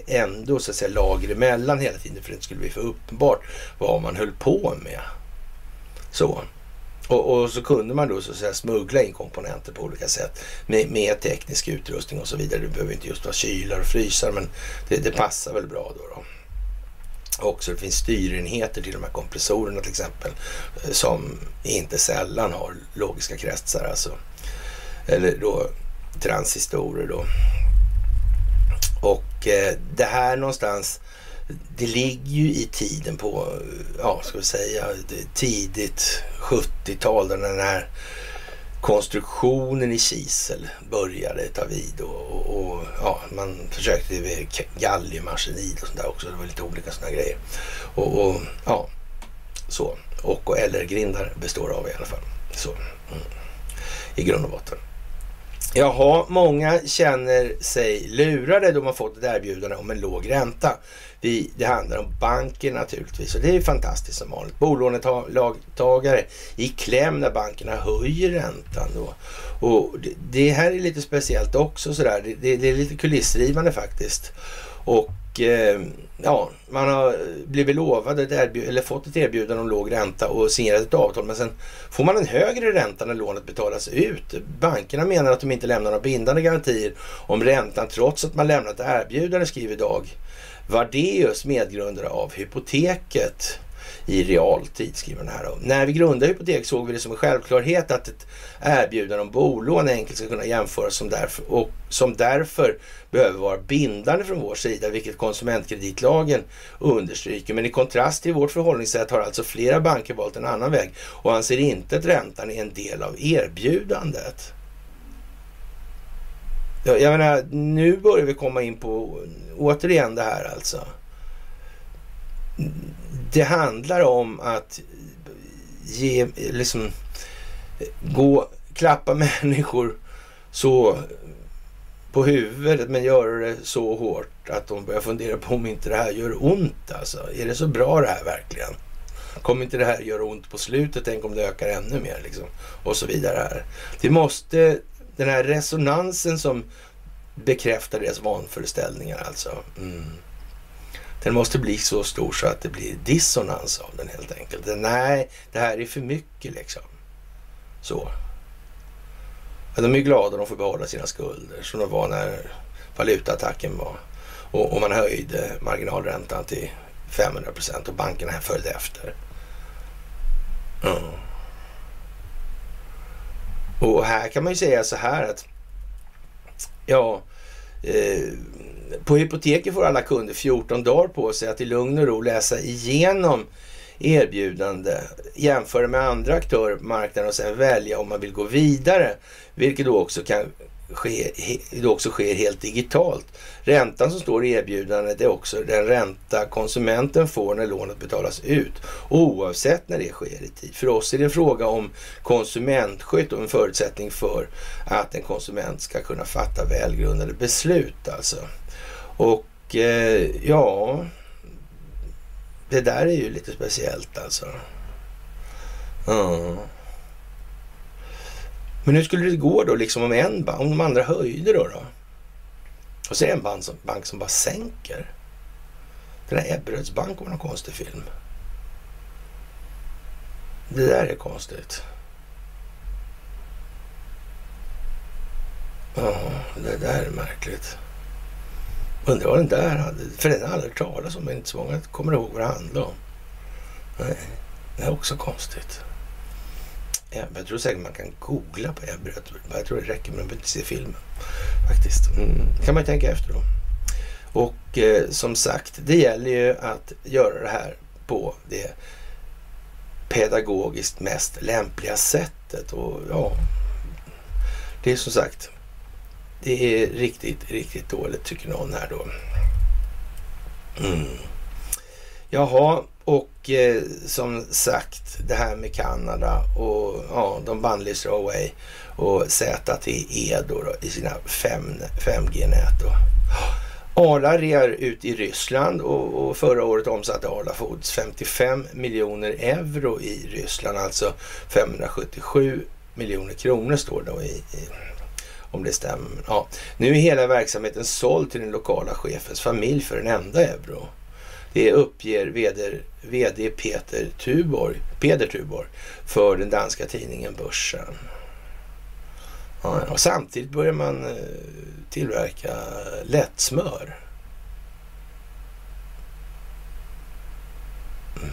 ändå så att säga lager emellan hela tiden för att det inte skulle bli för uppenbart vad man höll på med. Så. Och, och, så kunde man då så att säga smuggla in komponenter på olika sätt med, med teknisk utrustning och så vidare. Det behöver inte just vara kylar och frysar men det, det passar väl bra då. då. Också det finns styrenheter till de här kompressorerna till exempel eh, som inte sällan har logiska kretsar alltså. Eller då transistorer då. Och eh, det här någonstans det ligger ju i tiden på, ja ska vi säga, tidigt 70-tal när den här konstruktionen i kisel började ta vid och, och, och ja, man försökte med galliumarsenid och sånt där också. Det var lite olika sådana grejer. Och, och, ja, så. Och, och eller grindar består av i alla fall. Så. Mm. I grund och botten. Jaha, många känner sig lurade då man fått ett erbjudande om en låg ränta. Vi, det handlar om banken naturligtvis och det är fantastiskt som vanligt. Bolånetagare i kläm när bankerna höjer räntan då. Och det, det här är lite speciellt också sådär. Det, det, det är lite kulissrivande faktiskt. Och och eh, ja, man har blivit lovad ett erbjud, eller fått ett erbjudande om låg ränta och signerat ett avtal. Men sen får man en högre ränta när lånet betalas ut. Bankerna menar att de inte lämnar några bindande garantier om räntan trots att man lämnat erbjudande, skriver Dag Vardeus, medgrundare av Hypoteket i realtid, skriver den här. När vi grundade Hypotek såg vi det som en självklarhet att ett erbjudande om bolån enkelt ska kunna jämföras som därför, och som därför behöver vara bindande från vår sida, vilket konsumentkreditlagen understryker. Men i kontrast till vårt förhållningssätt har alltså flera banker valt en annan väg och anser inte att räntan är en del av erbjudandet. Jag menar, nu börjar vi komma in på återigen det här alltså. Det handlar om att ge, liksom, gå, klappa människor så på huvudet men göra det så hårt att de börjar fundera på om inte det här gör ont alltså. Är det så bra det här verkligen? Kommer inte det här göra ont på slutet? Tänk om det ökar ännu mer liksom. Och så vidare här. Det måste, den här resonansen som bekräftar deras vanföreställningar alltså. Mm. Den måste bli så stor så att det blir dissonans av den helt enkelt. Nej, det här är för mycket liksom. Så. Ja, de är glada de får behålla sina skulder som de var när valutaattacken var. Och, och man höjde marginalräntan till 500 procent och bankerna följde efter. Mm. Och här kan man ju säga så här att ja, eh, på hypoteket får alla kunder 14 dagar på sig att i lugn och ro läsa igenom erbjudande, jämföra med andra aktörer på marknaden och sen välja om man vill gå vidare. Vilket då också kan ske, också sker helt digitalt. Räntan som står i erbjudandet är också den ränta konsumenten får när lånet betalas ut oavsett när det sker i tid. För oss är det en fråga om konsumentskydd och en förutsättning för att en konsument ska kunna fatta välgrundade beslut alltså. Och eh, ja, det där är ju lite speciellt alltså. Mm. Men hur skulle det gå då liksom om en bank, om de andra höjde då? då? Och så är det en bank som, bank som bara sänker. Den här Ebberöds bank var någon konstig film. Det där är konstigt. Ja, det där är märkligt. Undrar vad den där hade, för den har jag aldrig talas om, men inte så många kommer ihåg vad det handlade om. Nej, det är också konstigt. Jag tror säkert man kan googla på Ebbe. Jag tror det räcker, men man behöver inte se filmen. Faktiskt. Mm. kan man tänka efter då. Och eh, som sagt, det gäller ju att göra det här på det pedagogiskt mest lämpliga sättet. Och ja, det är som sagt, det är riktigt, riktigt dåligt tycker någon här då. Mm. Jaha, och eh, som sagt det här med Kanada och ja, de bannlyser Huawei och ZTE då, då i sina 5, 5G-nät. Då. Arla rear ut i Ryssland och, och, förra året omsatte Arla Foods 55 miljoner euro i Ryssland, alltså 577 miljoner kronor står det då i, i om det stämmer. Ja. Nu är hela verksamheten såld till den lokala chefens familj för en enda euro. Det uppger vd, vd Peter Tuborg, Peder Tuborg för den danska tidningen Börsen. Ja, och samtidigt börjar man eh, tillverka lättsmör.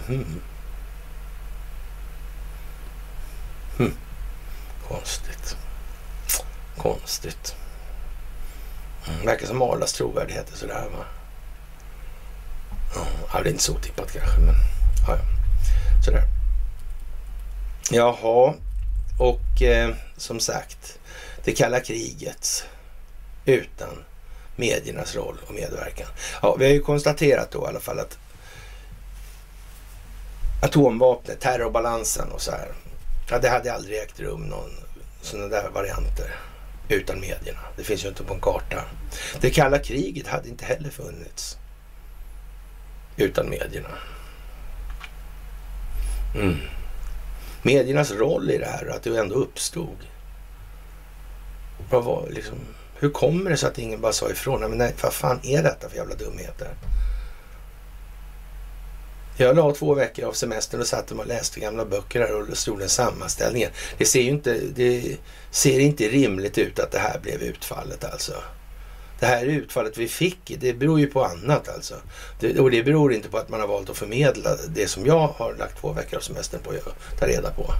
Mm. Mm. Konstigt. Konstigt. Mm. Verkar som Arlas trovärdighet är sådär va. Ja, det är inte så otippat kanske, men ja, ja. sådär. Jaha, och eh, som sagt, det kalla kriget utan mediernas roll och medverkan. Ja, vi har ju konstaterat då i alla fall att atomvapnet, terrorbalansen och så här. Ja, det hade aldrig ägt rum någon sådana där varianter utan medierna. Det finns ju inte på en karta. Det kalla kriget hade inte heller funnits utan medierna. Mm. Mediernas roll i det här, att det ändå uppstod. Vad var liksom, hur kommer det sig att ingen bara sa ifrån? Nej, men nej, vad fan är detta för jävla dumheter? Jag la två veckor av semestern och satt och läste gamla böcker här och stod en sammanställning. Det ser ju inte, det ser inte rimligt ut att det här blev utfallet alltså. Det här utfallet vi fick, det beror ju på annat alltså. Det, och det beror inte på att man har valt att förmedla det som jag har lagt två veckor av semestern på att ta reda på.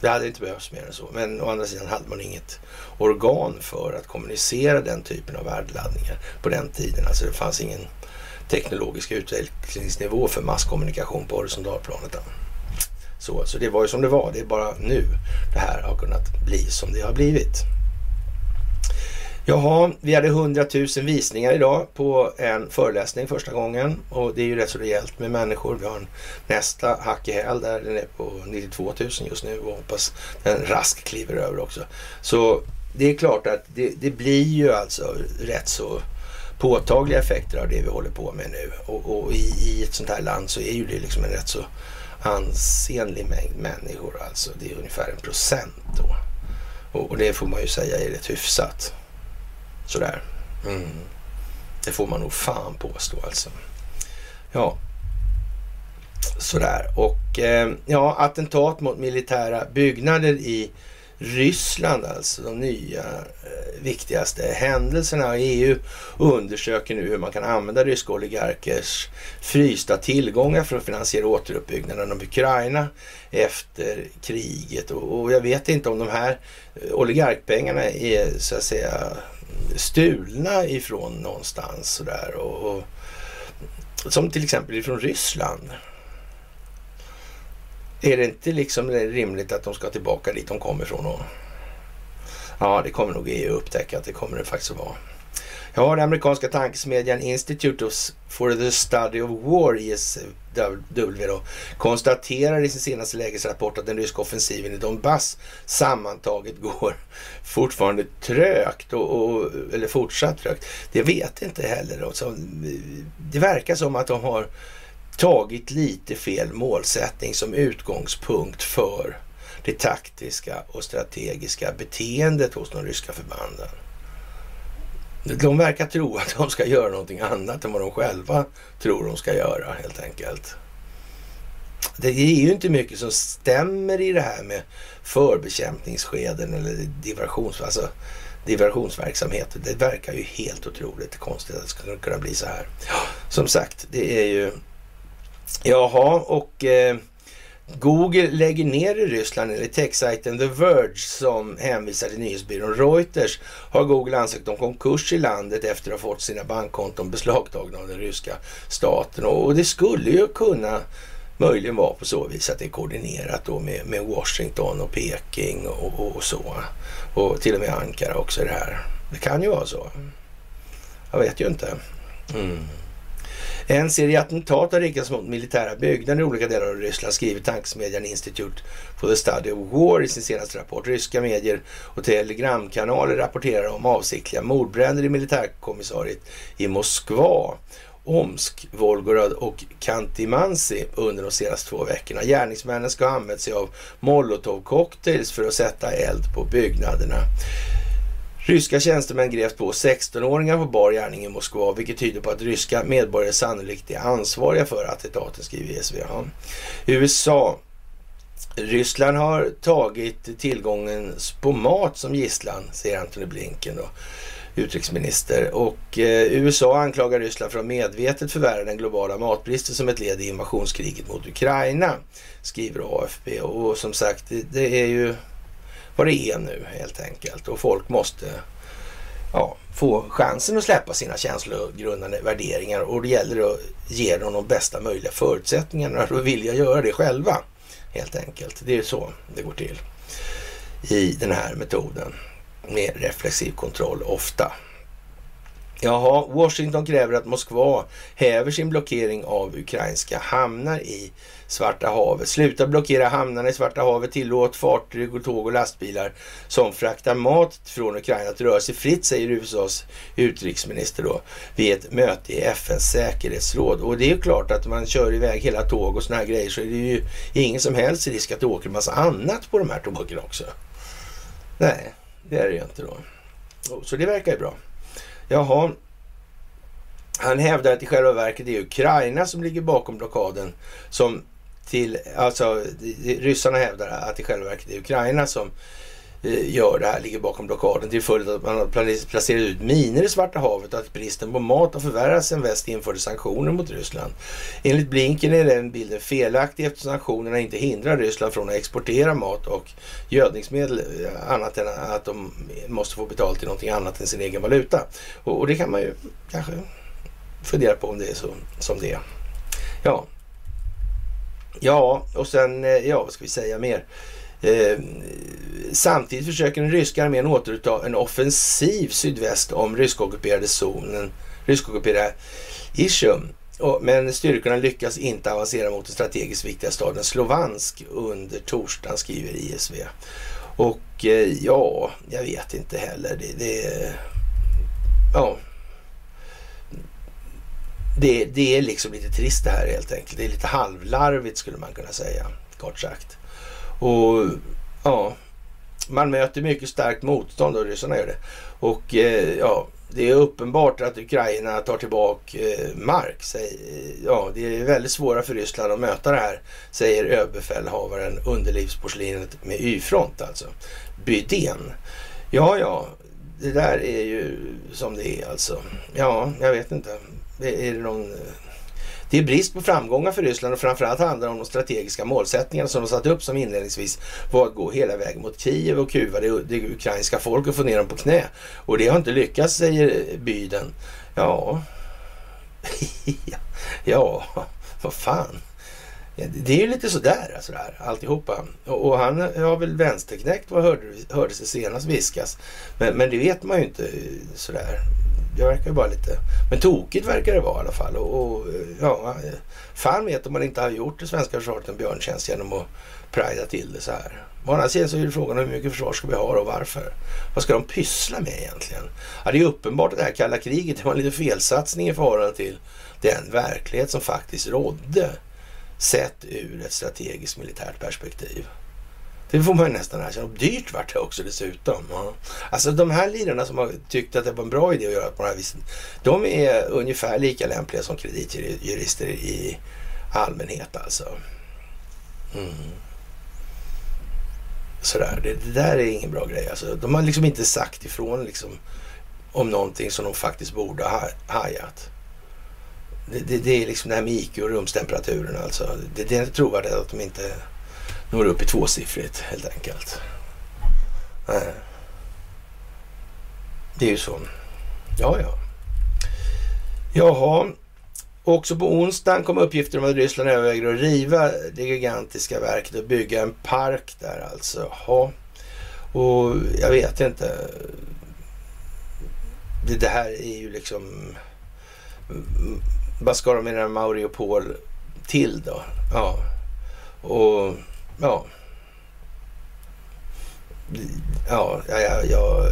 Det hade inte behövts mer än så. Men å andra sidan hade man inget organ för att kommunicera den typen av värdeladdningar på den tiden. Alltså det fanns ingen teknologisk utvecklingsnivå för masskommunikation på horisontalplanet. Så, så det var ju som det var. Det är bara nu det här har kunnat bli som det har blivit. Jaha, vi hade 100 000 visningar idag på en föreläsning första gången och det är ju rätt så rejält med människor. Vi har en nästa hack i häl där, den är på 92 000 just nu och hoppas den rask kliver över också. Så det är klart att det, det blir ju alltså rätt så påtagliga effekter av det vi håller på med nu och, och i, i, ett sånt här land så är ju det liksom en rätt så ansenlig mängd människor alltså. Det är ungefär en procent då. Och, och det får man ju säga är rätt hyfsat. Sådär. Mm. Det får man nog fan påstå alltså. Ja, sådär. Och eh, ja, attentat mot militära byggnader i Ryssland alltså. De nya eh, viktigaste händelserna. EU undersöker nu hur man kan använda ryska oligarkers frysta tillgångar för att finansiera återuppbyggnaden av Ukraina efter kriget. Och, och jag vet inte om de här eh, oligarkpengarna är så att säga stulna ifrån någonstans sådär. Och, och, som till exempel ifrån Ryssland. Är det inte liksom rimligt att de ska tillbaka dit de kommer ifrån? Och, ja, det kommer nog EU upptäcka att det kommer det faktiskt att vara. Ja, den amerikanska tankesmedjan Institute for the Study of War, ISW, då, konstaterar i sin senaste lägesrapport att den ryska offensiven i Donbass sammantaget går fortfarande trögt, och, och, eller fortsatt trögt. Det vet inte heller. Då. Så det verkar som att de har tagit lite fel målsättning som utgångspunkt för det taktiska och strategiska beteendet hos de ryska förbanden. De verkar tro att de ska göra någonting annat än vad de själva tror de ska göra helt enkelt. Det är ju inte mycket som stämmer i det här med förbekämpningsskeden eller diversions, alltså diversionsverksamhet. Det verkar ju helt otroligt konstigt att det ska kunna bli så här. Som sagt, det är ju... Jaha, och eh, Google lägger ner i Ryssland enligt techsajten The Verge som hänvisar till nyhetsbyrån Reuters har Google ansökt om konkurs i landet efter att ha fått sina bankkonton beslagtagna av den ryska staten. Och det skulle ju kunna möjligen vara på så vis att det är koordinerat då med, med Washington och Peking och, och, och, så. Och till och med Ankara också det här. Det kan ju vara så. Jag vet ju inte. Mm. En serie attentat har riktats mot militära byggnader i olika delar av Ryssland, skriver tankesmedjan Institute for the Study of War i sin senaste rapport. Ryska medier och telegramkanaler rapporterar om avsiktliga mordbränder i militärkommissariet i Moskva. Omsk, Volgorod och Kantimansi under de senaste två veckorna. Gärningsmännen ska ha använt sig av molotovcocktails för att sätta eld på byggnaderna. Ryska tjänstemän greps på 16-åringar på bar gärning i Moskva, vilket tyder på att ryska medborgare sannolikt är ansvariga för attentaten, skriver SVT. USA Ryssland har tagit tillgången på mat som gisslan, säger Antony Blinken då, utrikesminister. Och eh, USA anklagar Ryssland för att medvetet förvärra den globala matbristen som ett led i invasionskriget mot Ukraina, skriver AFP. Och som sagt, det är ju vad det är nu helt enkelt. Och folk måste ja, få chansen att släppa sina känslogrundande värderingar och det gäller att ge dem de bästa möjliga förutsättningarna att vilja göra det själva. Helt enkelt. Det är så det går till i den här metoden med reflexiv kontroll ofta. Jaha, Washington kräver att Moskva häver sin blockering av ukrainska hamnar i Svarta havet. Sluta blockera hamnarna i Svarta havet. Tillåt fartyg och tåg och lastbilar som fraktar mat från Ukraina att röra sig fritt, säger USAs utrikesminister då vid ett möte i FNs säkerhetsråd. Och det är ju klart att man kör iväg hela tåg och såna här grejer så är det ju ingen som helst risk att det åker en massa annat på de här tågen också. Nej, det är det ju inte då. Så det verkar ju bra. Jaha. Han hävdar att i själva verket det är Ukraina som ligger bakom blockaden som till, alltså ryssarna hävdar att det i själva verket är Ukraina som eh, gör det här, ligger bakom blockaden till följd av att man har placerat ut miner i Svarta havet och att bristen på mat har förvärrats sen väst införde sanktioner mot Ryssland. Enligt Blinken är den bilden felaktig eftersom sanktionerna inte hindrar Ryssland från att exportera mat och gödningsmedel eh, annat än att de måste få betalt till någonting annat än sin egen valuta. Och, och det kan man ju kanske fundera på om det är så som det är. Ja, Ja, och sen, eh, ja vad ska vi säga mer? Eh, samtidigt försöker den ryska armén återuppta en offensiv sydväst om ryskockuperade zonen, ryskockuperade Ishum. Och, men styrkorna lyckas inte avancera mot den strategiskt viktiga staden Slovansk under torsdagen, skriver ISV. Och eh, ja, jag vet inte heller. Det, det ja, det, det är liksom lite trist det här helt enkelt. Det är lite halvlarvigt skulle man kunna säga, kort sagt. Och ja, man möter mycket starkt motstånd och ryssarna gör det. Och eh, ja, det är uppenbart att Ukraina tar tillbaka eh, mark. Säg, eh, ja, det är väldigt svåra för Ryssland att möta det här, säger överbefälhavaren underlivsporslinet med Y-front alltså. Bydén. Ja, ja, det där är ju som det är alltså. Ja, jag vet inte. Är det, någon, det är brist på framgångar för Ryssland och framförallt handlar det om de strategiska målsättningarna som de satt upp som inledningsvis var att gå hela vägen mot Kiev och kuva det, det ukrainska folket och få ner dem på knä. Och det har inte lyckats, säger Byden. Ja, ja, vad fan. Det är ju lite sådär alltså där, alltihopa. Och, och han har väl vänsterknäckt vad hörde, hördes det senast viskas. Men, men det vet man ju inte eh, sådär det verkar ju bara lite... Men tokigt verkar det vara i alla fall. Och, och ja, fan vet om man inte har gjort det svenska försvaret en björntjänst genom att prida till det så här. Å andra sidan så är det frågan hur mycket försvar ska vi ha och varför? Vad ska de pyssla med egentligen? Ja, det är uppenbart att det här kalla kriget det var en liten felsatsning i förhållande till den verklighet som faktiskt rådde sett ur ett strategiskt militärt perspektiv. Det får man ju nästan erkänna. Och dyrt vart det också dessutom. Ja. Alltså de här lirarna som har tyckt att det var en bra idé att göra på det här viset. De är ungefär lika lämpliga som kreditjurister i allmänhet alltså. Mm. Sådär, det, det, där är ingen bra grej. Alltså, de har liksom inte sagt ifrån liksom, om någonting som de faktiskt borde ha hajat. Det, det, det, är liksom det här med IQ och rumstemperaturen alltså. Det, det är trovärdigt att de inte nu var det uppe i tvåsiffrigt helt enkelt. Nej. Det är ju så. Ja, ja. Jaha. Också på onsdagen kom uppgifter om att Ryssland överväger att riva det gigantiska verket och bygga en park där alltså. Ja. Och jag vet inte. Det, det här är ju liksom... Vad ska de med den här Mariupol till då? Ja. Och ja. Ja, ja, ja,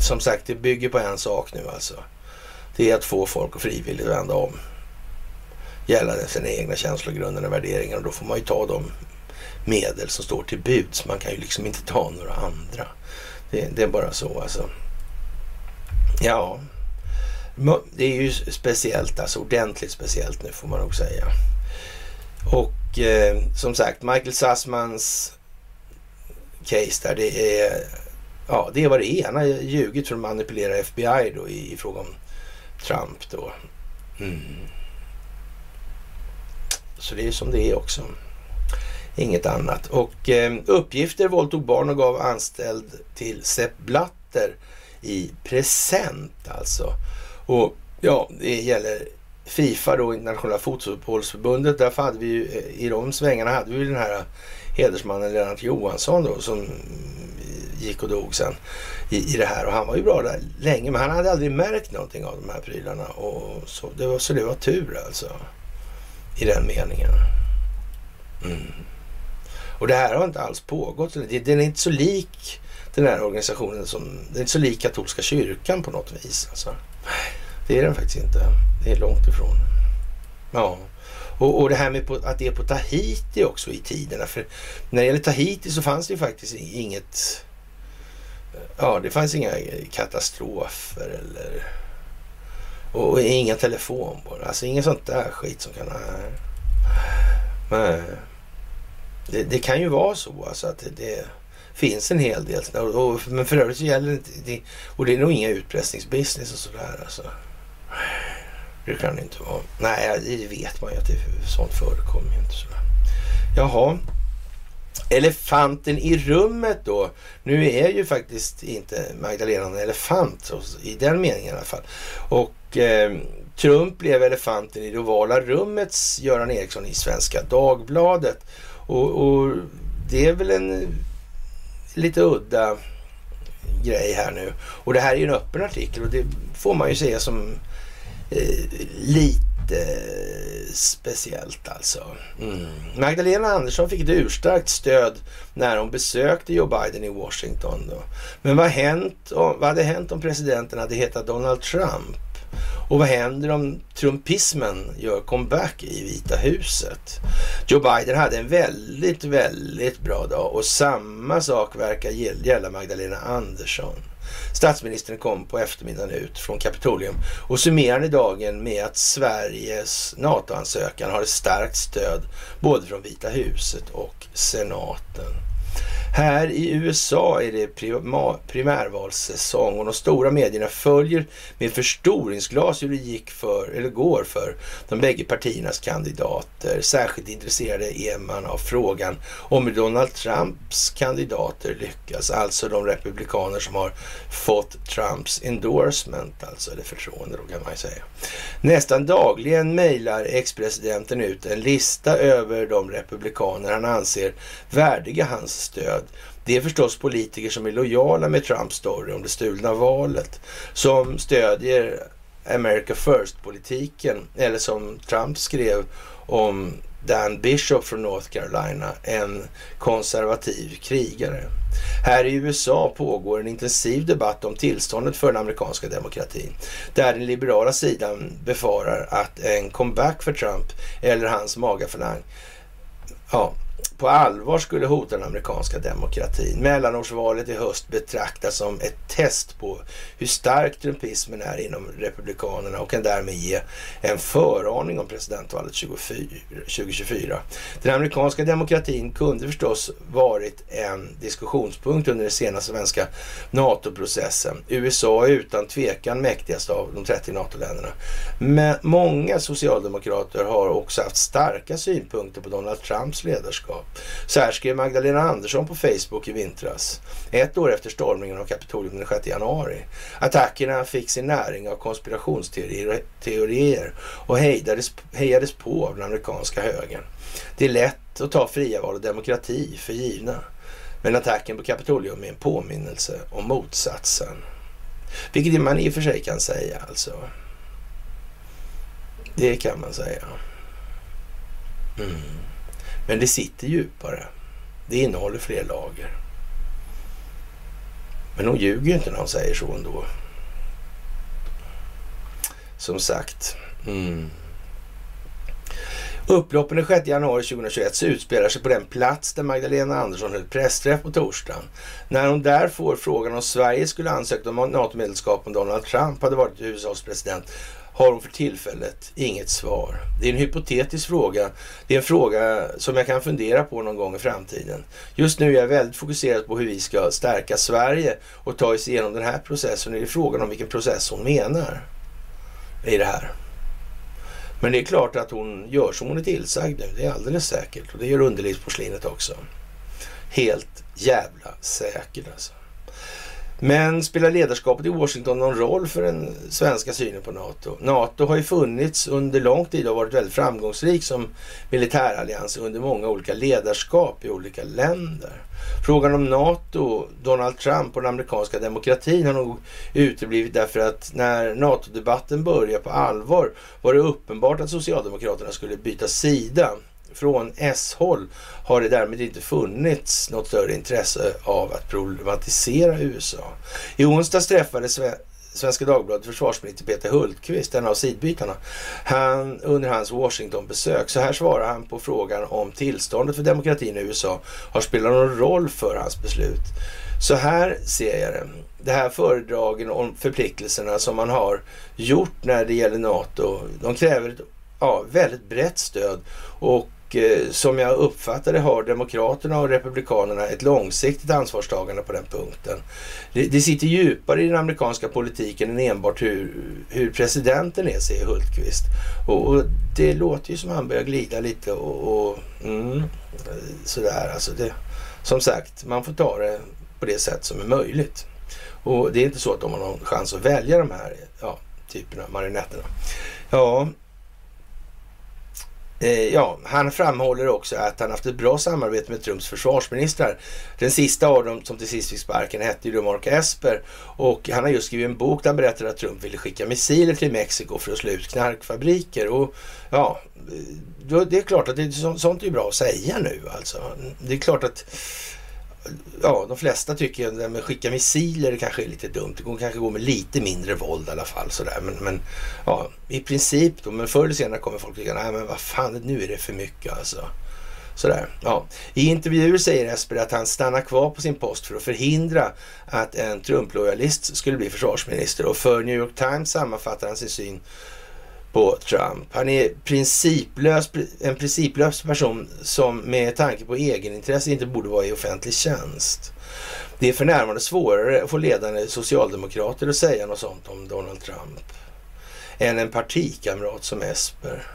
som sagt, det bygger på en sak nu alltså. Det är att få folk att frivilligt vända om. Gällande sina egna känslogrunder och värderingar. Och då får man ju ta de medel som står till buds. Man kan ju liksom inte ta några andra. Det, det är bara så alltså. Ja, det är ju speciellt, alltså ordentligt speciellt nu får man nog säga. Och eh, som sagt, Michael Sassmans case där, det är, ja, det är vad det är. Han har ljugit för att manipulera FBI då i, i fråga om Trump då. Mm. Så det är som det är också. Inget annat. Och eh, uppgifter våldtog barn och gav anställd till Sepp Blatter i present alltså. Och ja, det gäller Fifa då, Internationella fotbollsförbundet. Därför hade vi ju, eh, i de svängarna hade vi den här eh, hedersmannen Lennart Johansson då som eh, gick och dog sen i, i det här. Och han var ju bra där länge men han hade aldrig märkt någonting av de här prylarna. Och så, det var, så det var tur alltså. I den meningen. Mm. Och det här har inte alls pågått. Den är inte så lik den här organisationen som, den är inte så lik katolska kyrkan på något vis. Alltså. Det är den faktiskt inte. Det är långt ifrån. Ja. Och, och det här med på, att det är på Tahiti också i tiderna. För när det gäller Tahiti så fanns det ju faktiskt inget... Ja, det fanns inga katastrofer eller... Och, och inga telefonbolag. Alltså inget sånt där skit som kan... Nej. Det, det kan ju vara så alltså att det, det finns en hel del. Och, och, men för övrigt så gäller det inte... Och det är nog inga utpressningsbusiness och sådär alltså. Det kan det inte vara. Nej, det vet man ju att det, sånt förekommer ju inte. Så. Jaha. Elefanten i rummet då. Nu är ju faktiskt inte Magdalena en elefant i den meningen i alla fall. Och eh, Trump blev elefanten i det ovala rummets Göran Eriksson i Svenska Dagbladet. Och, och det är väl en lite udda grej här nu. Och det här är ju en öppen artikel och det får man ju säga som Eh, lite speciellt alltså. Mm. Magdalena Andersson fick ett urstarkt stöd när hon besökte Joe Biden i Washington. Då. Men vad, hänt, vad hade hänt om presidenten hade hetat Donald Trump? Och vad händer om trumpismen gör comeback i Vita huset? Joe Biden hade en väldigt, väldigt bra dag och samma sak verkar gälla Magdalena Andersson. Statsministern kom på eftermiddagen ut från Kapitolium och summerade dagen med att Sveriges NATO-ansökan har ett starkt stöd både från Vita huset och senaten. Här i USA är det primärvalssäsong och de stora medierna följer med förstoringsglas hur det gick för, eller går för de bägge partiernas kandidater. Särskilt intresserade är man av frågan om hur Donald Trumps kandidater lyckas, alltså de republikaner som har fått Trumps endorsement, alltså det förtroende då kan man ju säga. Nästan dagligen mejlar ex-presidenten ut en lista över de republikaner han anser värdiga hans stöd det är förstås politiker som är lojala med Trumps story om det stulna valet. Som stödjer America First-politiken. Eller som Trump skrev om Dan Bishop från North Carolina, en konservativ krigare. Här i USA pågår en intensiv debatt om tillståndet för den amerikanska demokratin. Där den liberala sidan befarar att en comeback för Trump eller hans magafalang ja, på allvar skulle hota den amerikanska demokratin. Mellanårsvalet i höst betraktas som ett test på hur stark trumpismen är inom Republikanerna och kan därmed ge en föraning om presidentvalet 2024. Den amerikanska demokratin kunde förstås varit en diskussionspunkt under den senaste svenska NATO-processen. USA är utan tvekan mäktigast av de 30 NATO-länderna. Men många socialdemokrater har också haft starka synpunkter på Donald Trumps ledarskap så här skrev Magdalena Andersson på Facebook i vintras. Ett år efter stormningen av Kapitolium den 6 januari. Attackerna fick sin näring av konspirationsteorier och hejdades, hejades på av den amerikanska högern. Det är lätt att ta fria val och demokrati för givna. Men attacken på Kapitolium är en påminnelse om motsatsen. Vilket man i och för sig kan säga alltså. Det kan man säga. Mm. Men det sitter djupare. Det innehåller fler lager. Men hon ljuger ju inte när hon säger så ändå. Som sagt. Mm. Upploppen den 6 januari 2021 utspelar sig på den plats där Magdalena Andersson höll pressträff på torsdagen. När hon där får frågan om Sverige skulle ansökt om NATO-medlemskap om Donald Trump hade varit USAs president har hon för tillfället inget svar. Det är en hypotetisk fråga. Det är en fråga som jag kan fundera på någon gång i framtiden. Just nu är jag väldigt fokuserad på hur vi ska stärka Sverige och ta oss igenom den här processen. Det är frågan om vilken process hon menar i det här. Men det är klart att hon gör som hon är tillsagd nu. Det är alldeles säkert. Och det gör underlivsporslinet också. Helt jävla säkert alltså. Men spelar ledarskapet i Washington någon roll för den svenska synen på NATO? NATO har ju funnits under lång tid och varit väldigt framgångsrik som militärallians under många olika ledarskap i olika länder. Frågan om NATO, Donald Trump och den amerikanska demokratin har nog uteblivit därför att när NATO-debatten började på allvar var det uppenbart att Socialdemokraterna skulle byta sida från S-håll har det därmed inte funnits något större intresse av att problematisera USA. I onsdags träffade Svenska Dagbladet försvarsminister Peter Hultqvist, en av sidbytarna, han, under hans Washington-besök. Så här svarar han på frågan om tillståndet för demokratin i USA har spelat någon roll för hans beslut. Så här ser jag det. Det här föredragen om förpliktelserna som man har gjort när det gäller NATO, de kräver ett ja, väldigt brett stöd och Eh, som jag uppfattar det har Demokraterna och Republikanerna ett långsiktigt ansvarstagande på den punkten. Det, det sitter djupare i den amerikanska politiken än enbart hur, hur presidenten är, säger Hultqvist. Och, och, det låter ju som han börjar glida lite och, och mm, sådär. Alltså det, som sagt, man får ta det på det sätt som är möjligt. Och det är inte så att de har någon chans att välja de här ja, typerna, marionetterna. Ja, Eh, ja, han framhåller också att han haft ett bra samarbete med Trumps försvarsministrar. Den sista av dem som till sist fick sparken hette ju Mark Esper och han har just skrivit en bok där han berättar att Trump ville skicka missiler till Mexiko för att slå ut knarkfabriker. Och ja, eh, det är klart att det, sånt är bra att säga nu alltså. Det är klart att ja, de flesta tycker att det med skicka missiler kanske är lite dumt. Det går kanske gå med lite mindre våld i alla fall. Sådär. Men, men ja, i princip då. Men förr eller senare kommer folk tycka, nej men vad fan, nu är det för mycket alltså. Sådär. Ja. I intervjuer säger Esper att han stannar kvar på sin post för att förhindra att en Trump-lojalist skulle bli försvarsminister. Och för New York Times sammanfattar han sin syn på Trump. Han är principlös, en principlös person som med tanke på egenintresse inte borde vara i offentlig tjänst. Det är för närvarande svårare att få ledande socialdemokrater att säga något sånt om Donald Trump än en partikamrat som Esper.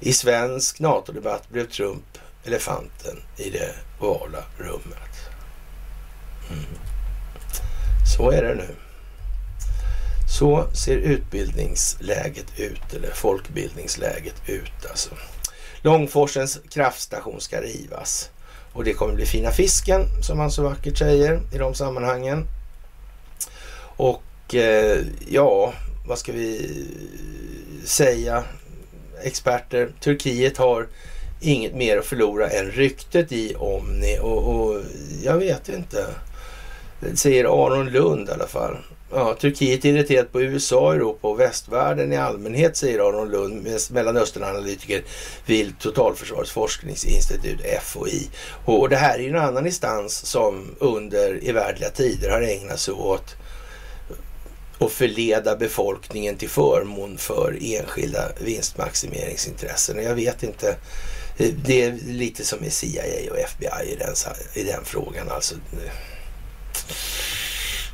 I svensk NATO-debatt blev Trump elefanten i det ovala rummet. Mm. Så är det nu. Så ser utbildningsläget ut, eller folkbildningsläget ut alltså. Långforsens kraftstation ska rivas och det kommer bli fina fisken som man så vackert säger i de sammanhangen. Och eh, ja, vad ska vi säga? Experter, Turkiet har inget mer att förlora än ryktet i Omni och, och jag vet inte. Det säger Aron Lund i alla fall. Ja, Turkiet är irriterat på USA, Europa och västvärlden i allmänhet, säger Aron Lund, Mellanösternanalytiker vid Totalförsvarets forskningsinstitut, FOI. Och det här är ju en annan instans som under evärdliga tider har ägnat sig åt att förleda befolkningen till förmån för enskilda vinstmaximeringsintressen. Och jag vet inte, det är lite som i CIA och FBI i den, i den frågan. Alltså,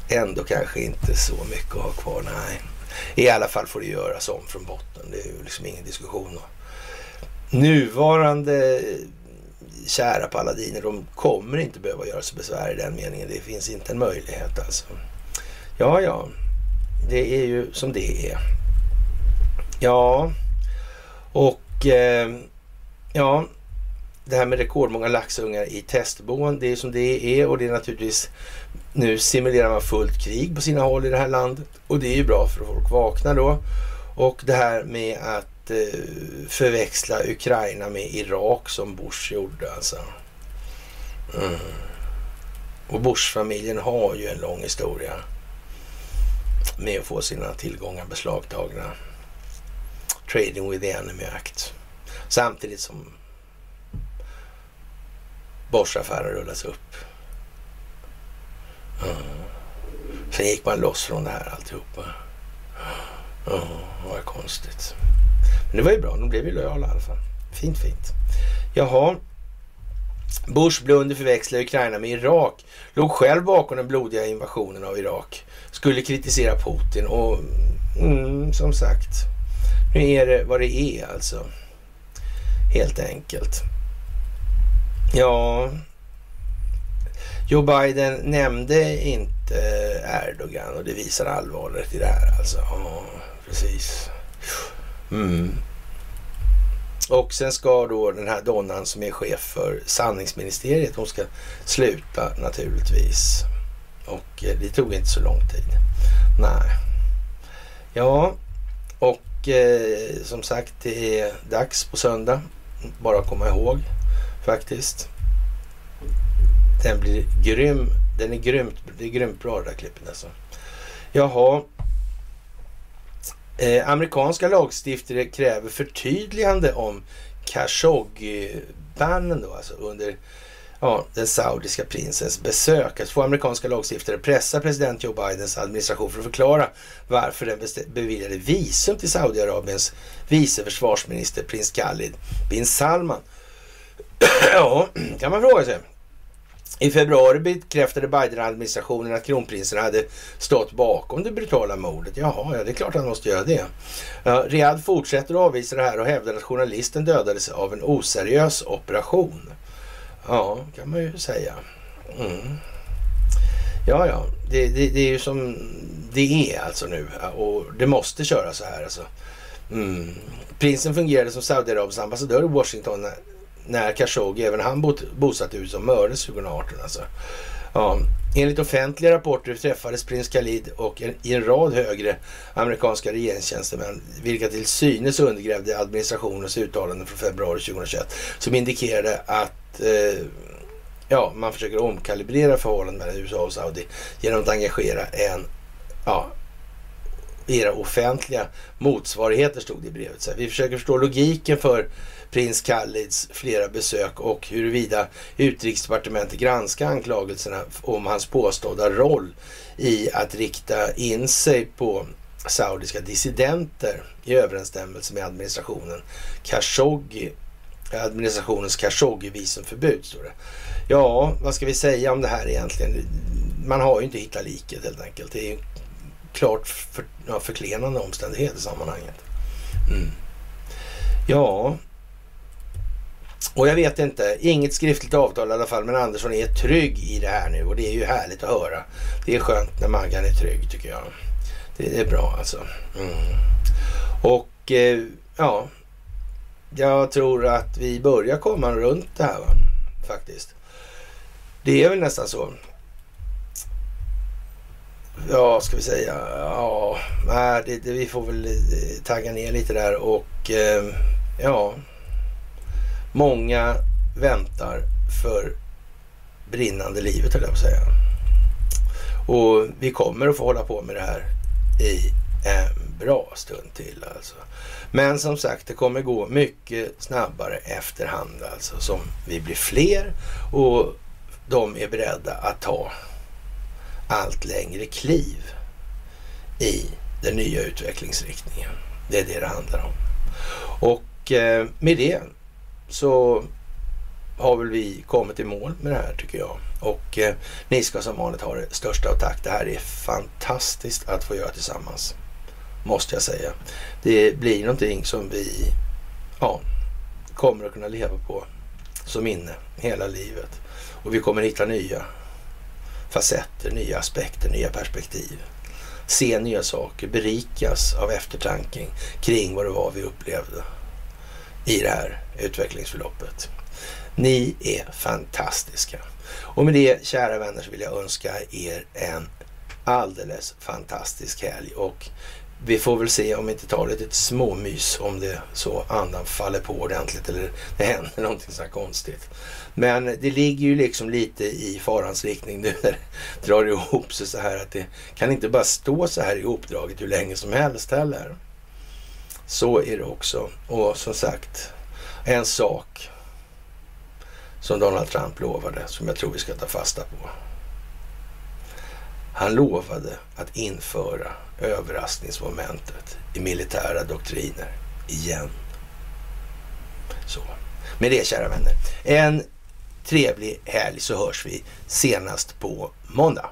ändå kanske inte så mycket att ha kvar. Nej, i alla fall får det göras om från botten. Det är ju liksom ingen diskussion. Nuvarande eh, kära paladiner, de kommer inte behöva göra sig besvär i den meningen. Det finns inte en möjlighet alltså. Ja, ja, det är ju som det är. Ja, och eh, ja, det här med rekordmånga laxungar i testboen, det är som det är och det är naturligtvis nu simulerar man fullt krig på sina håll i det här landet och det är ju bra för att folk vaknar då. Och det här med att eh, förväxla Ukraina med Irak som Bush gjorde alltså. Mm. Och Bush-familjen har ju en lång historia med att få sina tillgångar beslagtagna. Trading with the Enemy Act. Samtidigt som Boschaffären rullas upp. Mm. Sen gick man loss från det här alltihopa. Ja, det konstigt. Men det var ju bra, de blev ju lojala i alla fall. Fint, fint. Jaha. Bush blunder förväxlar Ukraina med Irak. Låg själv bakom den blodiga invasionen av Irak. Skulle kritisera Putin och mm, som sagt, nu är det vad det är alltså. Helt enkelt. Ja, Joe Biden nämnde inte Erdogan och det visar allvaret i det här alltså. Ja, precis. Mm. Och sen ska då den här donnan som är chef för sanningsministeriet, hon ska sluta naturligtvis. Och eh, det tog inte så lång tid. Nej. Ja, och eh, som sagt det är dags på söndag. Bara att komma ihåg faktiskt. Den blir grym. Den är grymt, det är grymt bra det där klippet alltså. Jaha. Eh, amerikanska lagstiftare kräver förtydligande om Khashoggi-bannen då, alltså under ja, den saudiska prinsens besök. Att få amerikanska lagstiftare pressa president Joe Bidens administration för att förklara varför den beviljade visum till Saudiarabiens vice försvarsminister prins Khalid bin Salman ja, kan man fråga sig. I februari bekräftade Biden-administrationen att kronprinsen hade stått bakom det brutala mordet. Jaha, ja, det är klart han måste göra det. Ja, Riyadh fortsätter att avvisa det här och hävdar att journalisten dödades av en oseriös operation. Ja, kan man ju säga. Mm. Ja, ja, det, det, det, är ju som det är alltså nu och det måste köra så här alltså. Mm. Prinsen fungerade som Saudiarabiens ambassadör i Washington när Khashoggi, även han bot, bosatt i USA, mördades 2018 alltså. Ja, enligt offentliga rapporter träffades prins Khalid och en, i en rad högre amerikanska regeringstjänstemän, vilka till synes undergrävde administrationens uttalanden från februari 2021, som indikerade att eh, ja, man försöker omkalibrera förhållandet mellan USA och Saudi genom att engagera en ja, era offentliga motsvarigheter stod det i brevet. Så vi försöker förstå logiken för prins Khalids flera besök och huruvida utrikesdepartementet granskar anklagelserna om hans påstådda roll i att rikta in sig på saudiska dissidenter i överensstämmelse med administrationen Khashoggi, administrationens Khashoggi-visumförbud. Står det. Ja, vad ska vi säga om det här egentligen? Man har ju inte hittat liket helt enkelt. Det är ju klart för, ja, förklenande omständighet i sammanhanget. Mm. Ja, och jag vet inte, inget skriftligt avtal i alla fall, men Andersson är trygg i det här nu och det är ju härligt att höra. Det är skönt när Maggan är trygg tycker jag. Det är bra alltså. Mm. Och eh, ja, jag tror att vi börjar komma runt det här va? faktiskt. Det är väl nästan så. Ja, ska vi säga. Ja, det, det, vi får väl eh, tagga ner lite där och eh, ja. Många väntar för brinnande livet höll jag på att säga. Och vi kommer att få hålla på med det här i en bra stund till alltså. Men som sagt, det kommer gå mycket snabbare efterhand alltså som vi blir fler och de är beredda att ta allt längre kliv i den nya utvecklingsriktningen. Det är det det handlar om. Och eh, med det så har väl vi kommit i mål med det här tycker jag. Och eh, ni ska som vanligt ha det största av tack. Det här är fantastiskt att få göra tillsammans. Måste jag säga. Det blir någonting som vi ja, kommer att kunna leva på som minne hela livet. Och vi kommer hitta nya facetter, nya aspekter, nya perspektiv. Se nya saker, berikas av eftertanken kring vad det var vi upplevde i det här utvecklingsförloppet. Ni är fantastiska. Och med det, kära vänner, så vill jag önska er en alldeles fantastisk helg. Och vi får väl se om vi inte tar lite småmys om det så andan faller på ordentligt eller det händer någonting så här konstigt. Men det ligger ju liksom lite i farans riktning nu när det drar ihop sig så här att det kan inte bara stå så här i uppdraget hur länge som helst heller. Så är det också. Och som sagt, en sak som Donald Trump lovade som jag tror vi ska ta fasta på. Han lovade att införa överraskningsmomentet i militära doktriner igen. Så. Med det kära vänner, en trevlig helg så hörs vi senast på måndag.